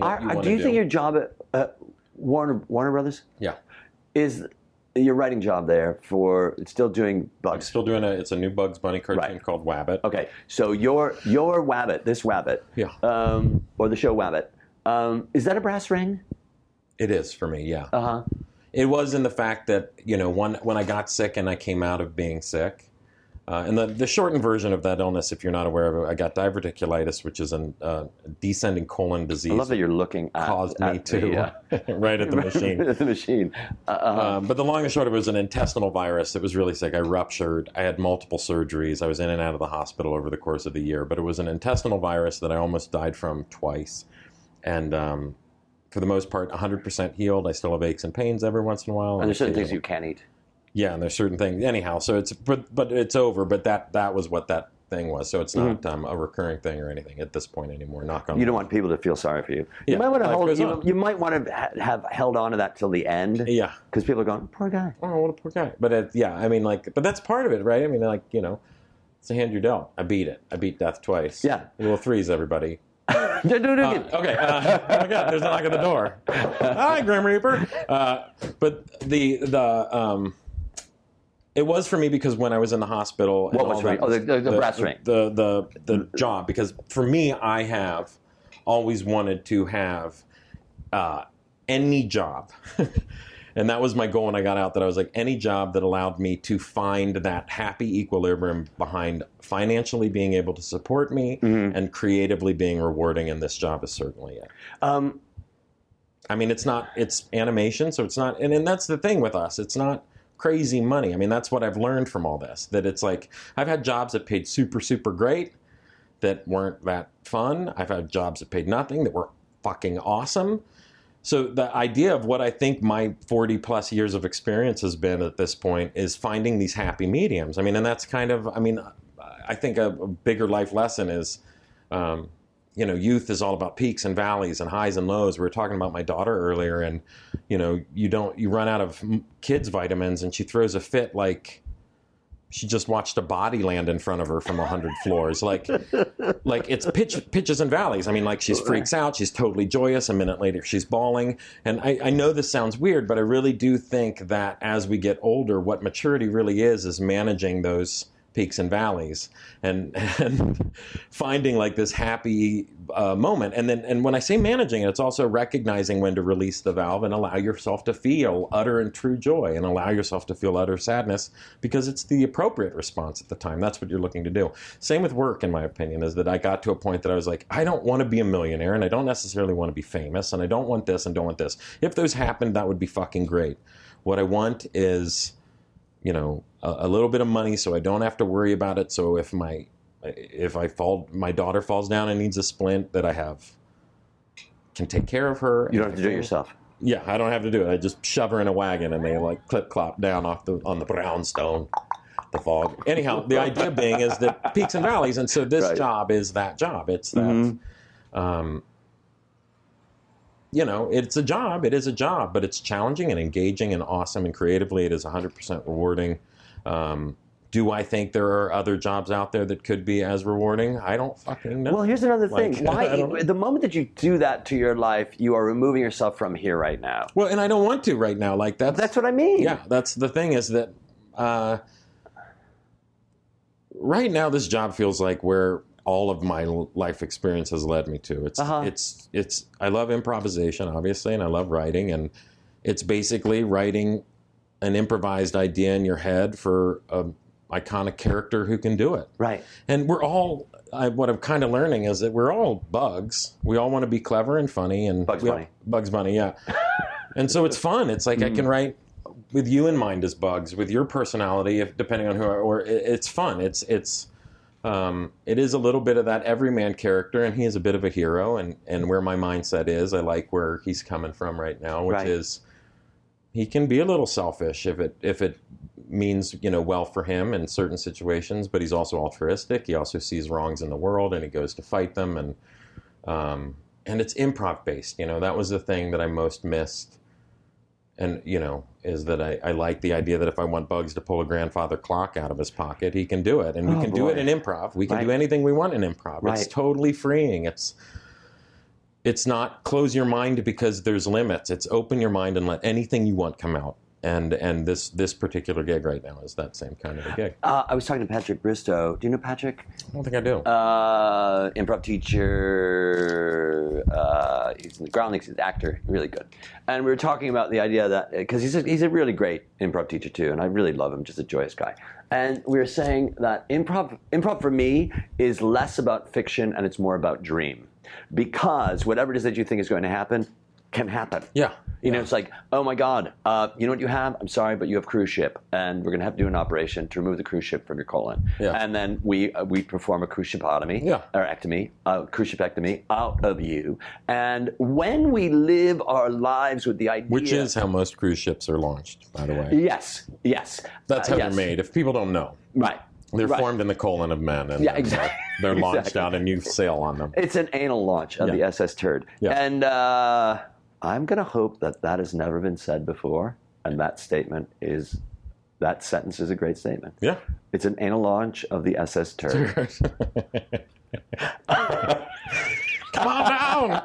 Are,
you
do you think your job at uh, Warner Warner Brothers
Yeah,
is your writing job there for still doing
I'm
bugs?
still doing a. It's a new Bugs Bunny cartoon
Right.
called Wabbit.
Okay, so your your Wabbit, this Wabbit,
Yeah.
um, or the show Wabbit, um, is that a brass ring?
It is for me. Yeah.
Uh huh.
It was in the fact that you know when when I got sick and I came out of being sick, uh, and the the shortened version of that illness, if you're not aware of it, I got diverticulitis, which is a uh, descending colon disease.
I love that you're looking at
caused
at
me to
uh,
right at the machine.
at the machine. Uh, uh-huh.
Um, but the long and short of it was an intestinal virus that was really sick. I ruptured. I had multiple surgeries. I was in and out of the hospital over the course of the year. But it was an intestinal virus that I almost died from twice. And um, for the most part, 100% healed. I still have aches and pains every once in a while.
and there's certain things you can't eat.
Yeah, and there's certain things. Anyhow, so it's but but it's over. But that that was what that thing was. So it's not um, a recurring thing or anything at this point anymore. Knock on.
Mm-hmm. You don't want people to feel sorry for you. You
Yeah,
might want to hold. You, you might want to ha- have held on to that till the end.
Yeah.
Because people are going, poor guy.
oh, what a poor guy. But it, yeah, I mean, like, but that's part of it, right? I mean, like, you know, it's a hand you're dealt. I beat it. I beat death twice.
Yeah.
Little threes, everybody. Uh, okay. Uh, oh my God, there's a knock at the door. Hi, Grim Reaper. Uh, but the the um, it was for me because when I was in the hospital, and
What was
all
for
that-?
Oh, the- the- the brass ring.
the the the job. Because for me, I have always wanted to have uh, any job. And that was my goal when I got out. That I was like any job that allowed me to find that happy equilibrium behind financially being able to support me
Mm-hmm.
and creatively being rewarding. And this job is certainly it.
Um,
I mean, it's not it's animation, so it's not, and and that's the thing with us. It's not crazy money. I mean, that's what I've learned from all this. That it's like I've had jobs that paid super super great that weren't that fun. I've had jobs that paid nothing that were fucking awesome. So the idea of what I think my 40 plus years of experience has been at this point is finding these happy mediums. I mean, and that's kind of, I mean, I think a, a bigger life lesson is, um, you know, youth is all about peaks and valleys and highs and lows. We were talking about my daughter earlier, and you know, you don't, you run out of kids vitamins, and she throws a fit like she just watched a body land in front of her from a hundred floors. Like, like it's pitch, pitches and valleys. I mean, like she's freaks out, she's totally joyous. A minute later, she's bawling. And I, I know this sounds weird, but I really do think that as we get older, what maturity really is is managing those peaks and valleys and and finding like this happy uh, moment. And then and when i say managing it it's also recognizing when to release the valve and allow yourself to feel utter and true joy and allow yourself to feel utter sadness because it's the appropriate response at the time. That's what you're looking to do. Same with work in my opinion is that i got to a point that i was like i don't want to be a millionaire and i don't necessarily want to be famous and i don't want this and don't want this. If those happened that would be fucking great. What i want is you know a, a, little bit of money so I don't have to worry about it. So if my if I fall, my daughter falls down and needs a splint, that I have can take care of her.
You don't have to do it yourself.
Yeah, I don't have to do it. I just shove her in a wagon and they like clip clop down off the on the brownstone, the fog. Anyhow, the idea being is that peaks and valleys, and so this
Right.
job is that job. It's that.
Mhm.
Um, you know, it's a job. It is a job, but it's challenging and engaging and awesome and creatively. It is 100% rewarding. Um, do I think there are other jobs out there that could be as rewarding? I don't fucking know.
Well, here's another thing.
Like, don't
Why, the moment that you do that to your life, you are removing yourself from here right now.
Well, and I don't want to right now. Like that's
That's what I mean.
yeah. That's the thing is that uh, right now this job feels like where all of my life experience has led me to. It's
Uh-huh.
it's it's. I love improvisation, obviously, and I love writing, and it's basically writing an improvised idea in your head for a iconic character who can do it.
Right.
And we're all, I, what I'm kind of learning is that we're all bugs. We all want to be clever and funny. And
Bugs
we all-
Bunny.
Bugs Bunny, yeah. and so it's fun. It's like I can write with you in mind as bugs, with your personality, if depending on who, or it, it's fun. It's it's um, it is a little bit of that everyman character, and he is a bit of a hero. And and where my mindset is, I like where he's coming from right now, which
Right.
is he can be a little selfish if it if it means you know well for him in certain situations but he's also altruistic he also sees wrongs in the world and he goes to fight them and um, and it's improv based you know that was the thing that i most missed and you know is that I, I like the idea that if i want bugs to pull a grandfather clock out of his pocket he can do it and we
Oh,
can do it in improv we can
Right.
do anything we want in improv
Right.
it's totally freeing it's it's not close your mind because there's limits. It's open your mind and let anything you want come out. And and this this particular gig right now is that same kind of a gig.
Uh, I was talking to Patrick Bristow. Do you know Patrick?
I don't think I do.
Uh, improv teacher. Uh, he's in the Groundlings. He's an actor. Really good. And we were talking about the idea that because he's a, he's a really great improv teacher too, and I really love him. Just a joyous guy. And we were saying that improv improv for me is less about fiction and it's more about dream, because whatever it is that you think is going to happen can happen.
yeah.
You know, it's like, oh my God, uh, you know what you have? I'm sorry, but you have cruise ship, and we're going to have to do an operation to remove the cruise ship from your colon.
Yeah.
And then we uh, we perform a cruise shipotomy,
Yeah.
or ectomy, uh, cruise shipectomy out of you. And when we live our lives with the idea,
Which is how most cruise ships are launched, by the way.
yes, yes,
That's
Uh,
how
yes.
they're made. If people don't know,
right?
they're
right.
formed in the colon of men, and
Yeah,
uh,
exactly.
they're launched
Exactly.
out, and you sail on them.
It's an anal launch of the SS Turd.
Yeah.
And uh, I'm going to hope that that has never been said before. And that statement is, that sentence is a great statement.
Yeah.
It's an anal launch of the SS Turd.
Come on down,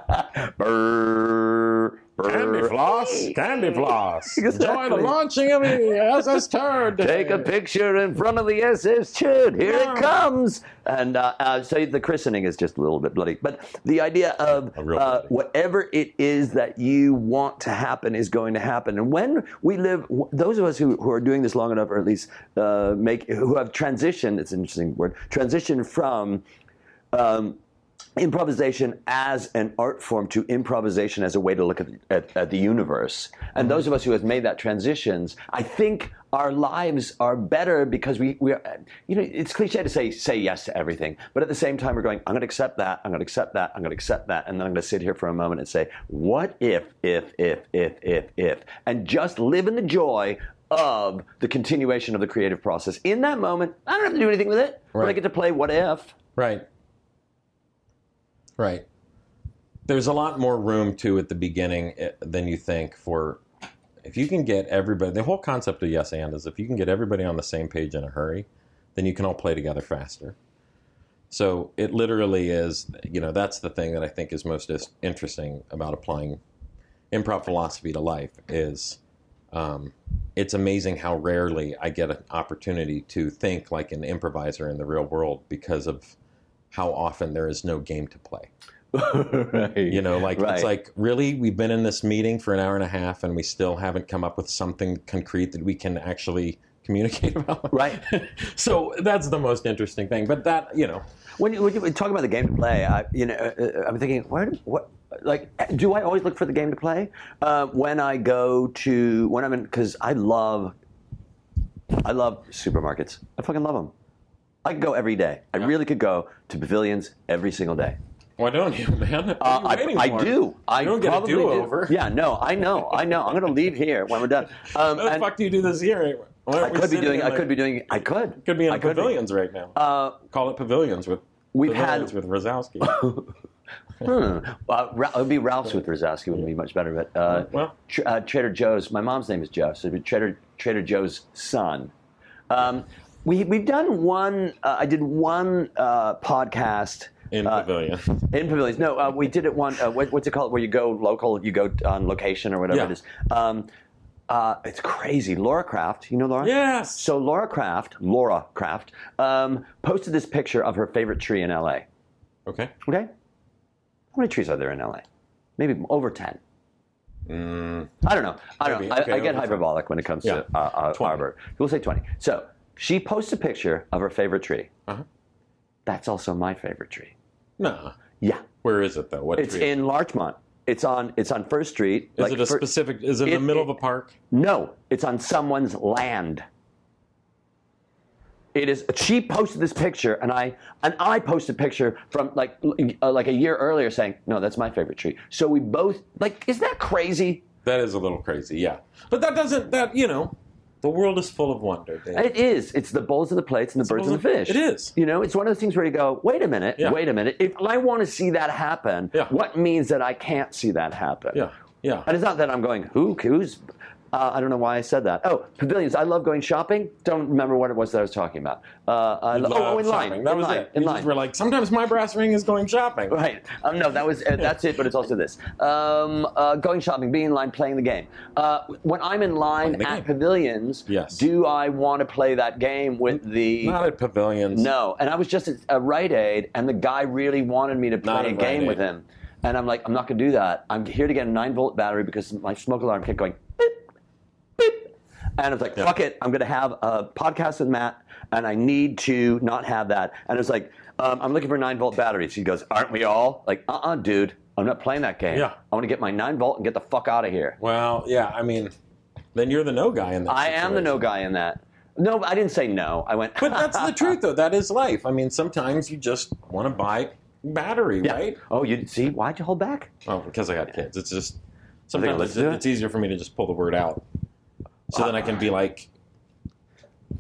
floss, candy floss. Enjoy the launching of the SS Turd.
Take a picture in front of the SS Turd. Here
Yeah.
it comes. And uh, uh, so the christening is just a little bit bloody. But the idea of uh, whatever it is that you want to happen is going to happen. And when we live, those of us who, who are doing this long enough, or at least uh, make, who have transitioned, it's an interesting word, transitioned from um, improvisation as an art form to improvisation as a way to look at, at, at the universe. And mm-hmm. those of us who have made that transitions, I think our lives are better because we, we are, you know, it's cliche to say, say yes to everything. But at the same time, we're going, I'm going to accept that, I'm going to accept that, I'm going to accept that. And then I'm going to sit here for a moment and say, what if, if, if, if, if, if, and just live in the joy of the continuation of the creative process. In that moment, I don't have to do anything with it, but I get to play what if.
Right. Right. There's a lot more room too at the beginning eh, than you think for if you can get everybody the whole concept of yes and is if you can get everybody on the same page in a hurry, then you can all play together faster. So it literally is, you know, that's the thing that I think is most interesting about applying improv philosophy to life is um, it's amazing how rarely I get an opportunity to think like an improviser in the real world because of how often there is no game to play.
right.
You know, like
Right.
it's like really we've been in this meeting for an hour and a half and we still haven't come up with something concrete that we can actually communicate about.
Right.
so that's the most interesting thing. But that, you know,
When you, when you talk about the game to play, I, you know, uh, uh, I'm thinking, where, what, like, do I always look for the game to play? Uh, when I go to, when I'm in, because I love, I love supermarkets. I fucking love them. I could go every day. I
Yeah.
really could go to pavilions every single day.
why don't you, man?
Uh, I, I do. I
you don't get a
do.
do-over.
Yeah, no, I know, I know. I'm going to leave here when we're done. Um,
How the fuck do you do this here?
I could be doing. I
the-
could be doing. I could.
Could be in
I
pavilions right now.
Uh,
Call it pavilions with
we've
pavilions
had
with Razowsky.
Hmm. Well, it would be Ralph's with Razowsky would be much better, but uh,
Well.
Tr- uh, Trader Joe's. My mom's name is Joe, so it'd be Trader Trader Joe's son. Um, we we've done one. Uh, I did one uh, podcast
in
uh,
pavilion.
in pavilions. No, uh, we did it one. Uh, what, what's it called? Where you go local, you go on location or whatever
Yeah.
it is. Um, uh, it's crazy. Laura Krafft, you know Laura?
Yes.
So Laura Krafft, Laura Krafft, um, posted this picture of her favorite tree in LA.
Okay.
Okay? How many trees are there in LA? Maybe over 10.
Mm,
I don't know. I don't
Maybe.
know. I,
Okay,
I get
over 10.
hyperbolic when it comes
Yeah.
to uh, uh,
20.
We'll say 20. So she posts a picture of her favorite tree.
Uh-huh.
That's also my favorite tree.
no.
Yeah.
Where is it though? What
It's
tree?
in Larchmont. It's on it's on First Street.
Is
like
it a
fir-
specific? Is it in the middle of a park?
No, it's on someone's land. It is. She posted this picture, and I and I posted a picture from like uh, like a year earlier, saying, "No, that's my favorite tree." So we both like. Isn't that crazy?
That is a little crazy, yeah. But that doesn't. That you know, the world is full of wonder. Dave.
It is. It's the bowls and the plates and the birds and the fish.
it is.
You know, it's one of those things where you go, "Wait a minute,
Yeah.
wait a minute." If I want to see that happen,
Yeah.
what means that I can't see that happen?
Yeah, yeah.
And it's not that I'm going, who, who's, uh, I don't know why I said that. Oh, pavilions. I love going shopping. Don't remember what it was that I was talking about. Uh, I lo- oh, oh, in
Love
line.
shopping. That
in
was
line.
it.
In
You
line.
were like, sometimes my brass ring is going shopping.
Right. Um, no, that was uh, that's it. But it's also this: um, uh, going shopping, being in line, playing the game. Uh, when I'm in line at
game.
pavilions,
Yes.
do I want to play that game with the?
Not at pavilions.
No, and I was just at a Rite Aid, and the guy really wanted me to
Not
play a game with him, and I'm like, I'm not going to do that. I'm here to get a nine volt battery because my smoke alarm kept going beep, and I was like,
Yeah.
fuck it, I'm going to have a podcast with Matt, and I need to not have that. And it's like, um, I'm looking for nine volt batteries. He goes, aren't we all? Like, uh, uh dude, I'm not playing that game.
Yeah.
I want to get my nine volt and get the fuck out of here.
Well, yeah. I mean, then you're the no guy in that.
I am the no guy in that. No, I didn't say no. I went.
But that's the truth, though. That is life. I mean, sometimes you just want to buy battery,
Yeah.
right?
Oh, you see? Why'd you hold back?
Oh, because I got kids. It's just sometimes it's,
listen to it?
it's easier for me to just pull the word out, so then I can be like,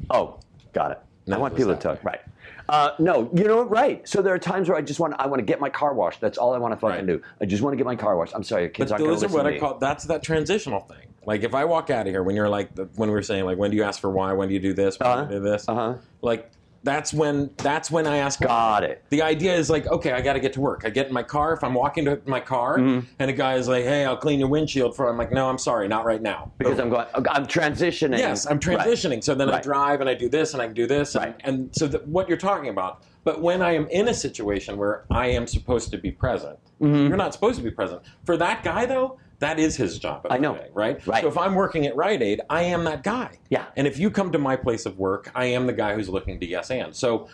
Oh, got it. I want people to talk. Right. Uh, no, you know? Right. So there are times where I just want I want to get my car washed. That's all I want to fucking
Right.
do. I just want to get my car washed. I'm sorry, your kids
But
aren't
those are what I call that's that transitional thing. Like if I walk out of here when you're like the, when we were saying like when do you ask for why? When do you do this? When
Uh-huh.
do you do this?
Uh-huh.
Like that's when that's when I ask.
Got it.
The idea is like, okay, I got to get to work. I get in my car. If I'm walking to my car,
Mm-hmm.
and a guy is like, "Hey, I'll clean your windshield for," I'm like, "No, I'm sorry, not right now."
Because I'm going. I'm transitioning.
Yes, I'm
Right.
transitioning. So then I drive and I do this and I can do this. And,
Right.
and so that what you're talking about. But when I am in a situation where I am supposed to be present,
Mm-hmm.
you're not supposed to be present. For that guy, though, that is his job.
I know.
day, right?
Right.
So if I'm working at Rite Aid, I am that guy.
Yeah.
And if you come to my place of work, I am the guy who's looking to yes and. So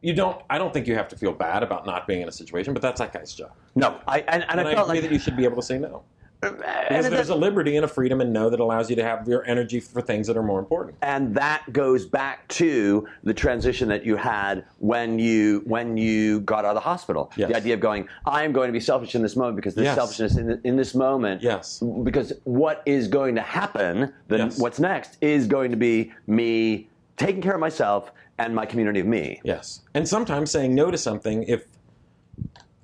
you don't. I don't think you have to feel bad about not being in a situation, but that's that guy's job.
No, I and, and,
And
I
I
felt
agree
like
that you should be able to say no.
And
Because
that-
there's a liberty and a freedom and no that allows you to have your energy for things that are more important.
and that goes back to the transition that you had when you when you got out of the hospital.
Yes.
The idea of going, I am going to be selfish in this moment because this
Yes.
selfishness in, in this moment.
Yes.
Because what is going to happen? Then
Yes.
what's next is going to be me taking care of myself and my community of me.
Yes. And sometimes saying no to something if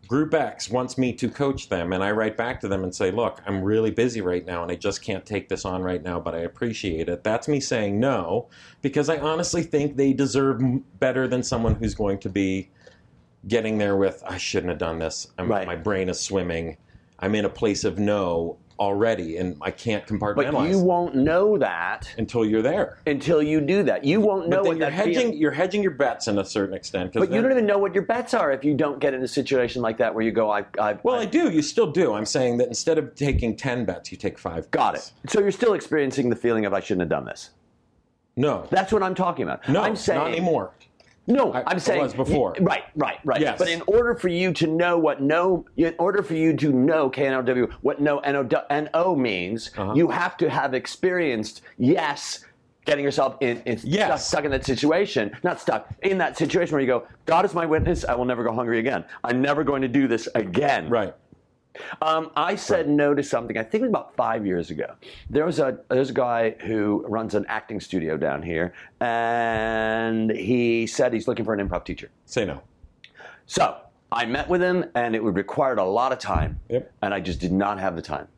Group X wants me to coach them and I write back to them and say, look, I'm really busy right now and I just can't take this on right now, but I appreciate it. That's me saying no because I honestly think they deserve better than someone who's going to be getting there with, I shouldn't have done this. I'm,
Right.
My brain is swimming. I'm in a place of no already and I can't compartmentalize
But you won't know that
until you're there.
until you do that. You won't know
But then
what
you're
that
hedging,
feeling-
you're hedging your bets in a certain extent.
But you don't even know what your bets are if you don't get in a situation like that where you go, I, I,
Well, I do. You still do. I'm saying that instead of taking 10 bets, you take five.
got
bets.
it. So you're still experiencing the feeling of I shouldn't have done this.
No.
That's what I'm talking about.
no,
I'm saying
not anymore.
No,
I-
am
it
saying
was before.
Right, right, right.
Yes.
But in order for you to know what no, in order for you to know KNOW what no NO means,
Uh-huh.
you have to have experienced yes. Getting yourself in, in
Yes.
stuck, stuck in that situation, not stuck in that situation where you go, God is my witness, I will never go hungry again. I'm never going to do this again.
Right.
Um, I said no to something. I think it was about five years ago. There was a there's a guy who runs an acting studio down here, and he said he's looking for an improv teacher.
Say no.
So I met with him, and it would required a lot of time,
Yep.
and I just did not have the time.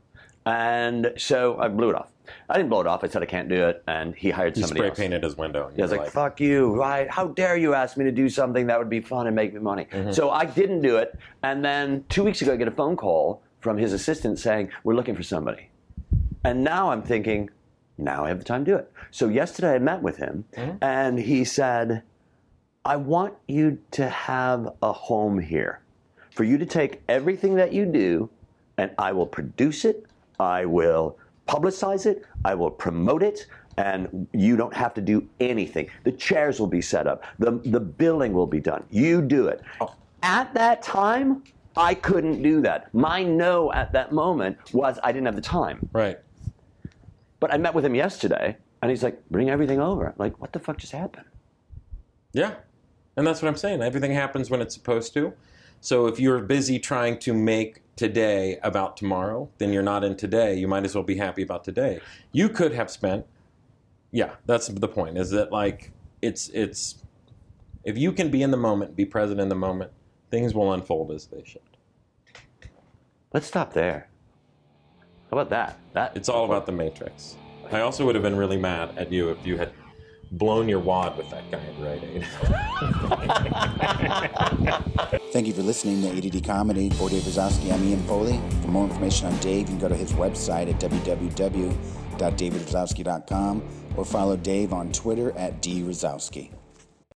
And so I blew it off. I didn't blow it off. I said I can't do it, and he hired
He
somebody He
spray
else.
painted his window. And
Yeah, I was
you
like, fuck you, right? How dare you ask me to do something that would be fun and make me money?
Mm-hmm.
So I didn't do it. And then two weeks ago, I get a phone call from his assistant saying, we're looking for somebody. And now I'm thinking, now I have the time to do it. So yesterday I met with him,
Mm-hmm.
and he said, I want you to have a home here. For you to take everything that you do, and I will produce it, I will publicize it, I will promote it, and you don't have to do anything. The chairs will be set up, the, the billing will be done. You do it. Oh. At that time, I couldn't do that. My no at that moment was I didn't have the time.
Right.
But I met with him yesterday, and he's like, bring everything over. I'm like, what the fuck just happened?
Yeah. And that's what I'm saying. Everything happens when it's supposed to. So if you're busy trying to make today about tomorrow, then you're not in today. You might as well be happy about today. You could have spent Yeah, that's the point. Is that like it's it's if you can be in the moment, be present in the moment, things will unfold as they should.
Let's stop there. How about that? That
It's all about the matrix. I also would have been really mad at you if you had blown your wad with that guy at Rite Aid.
Thank you for listening to ADD Comedy. For Dave Razowsky, I'm Ian Foley. For more information on Dave, you can go to his website at www.davidrazowsky.com or follow Dave on Twitter at drozowski.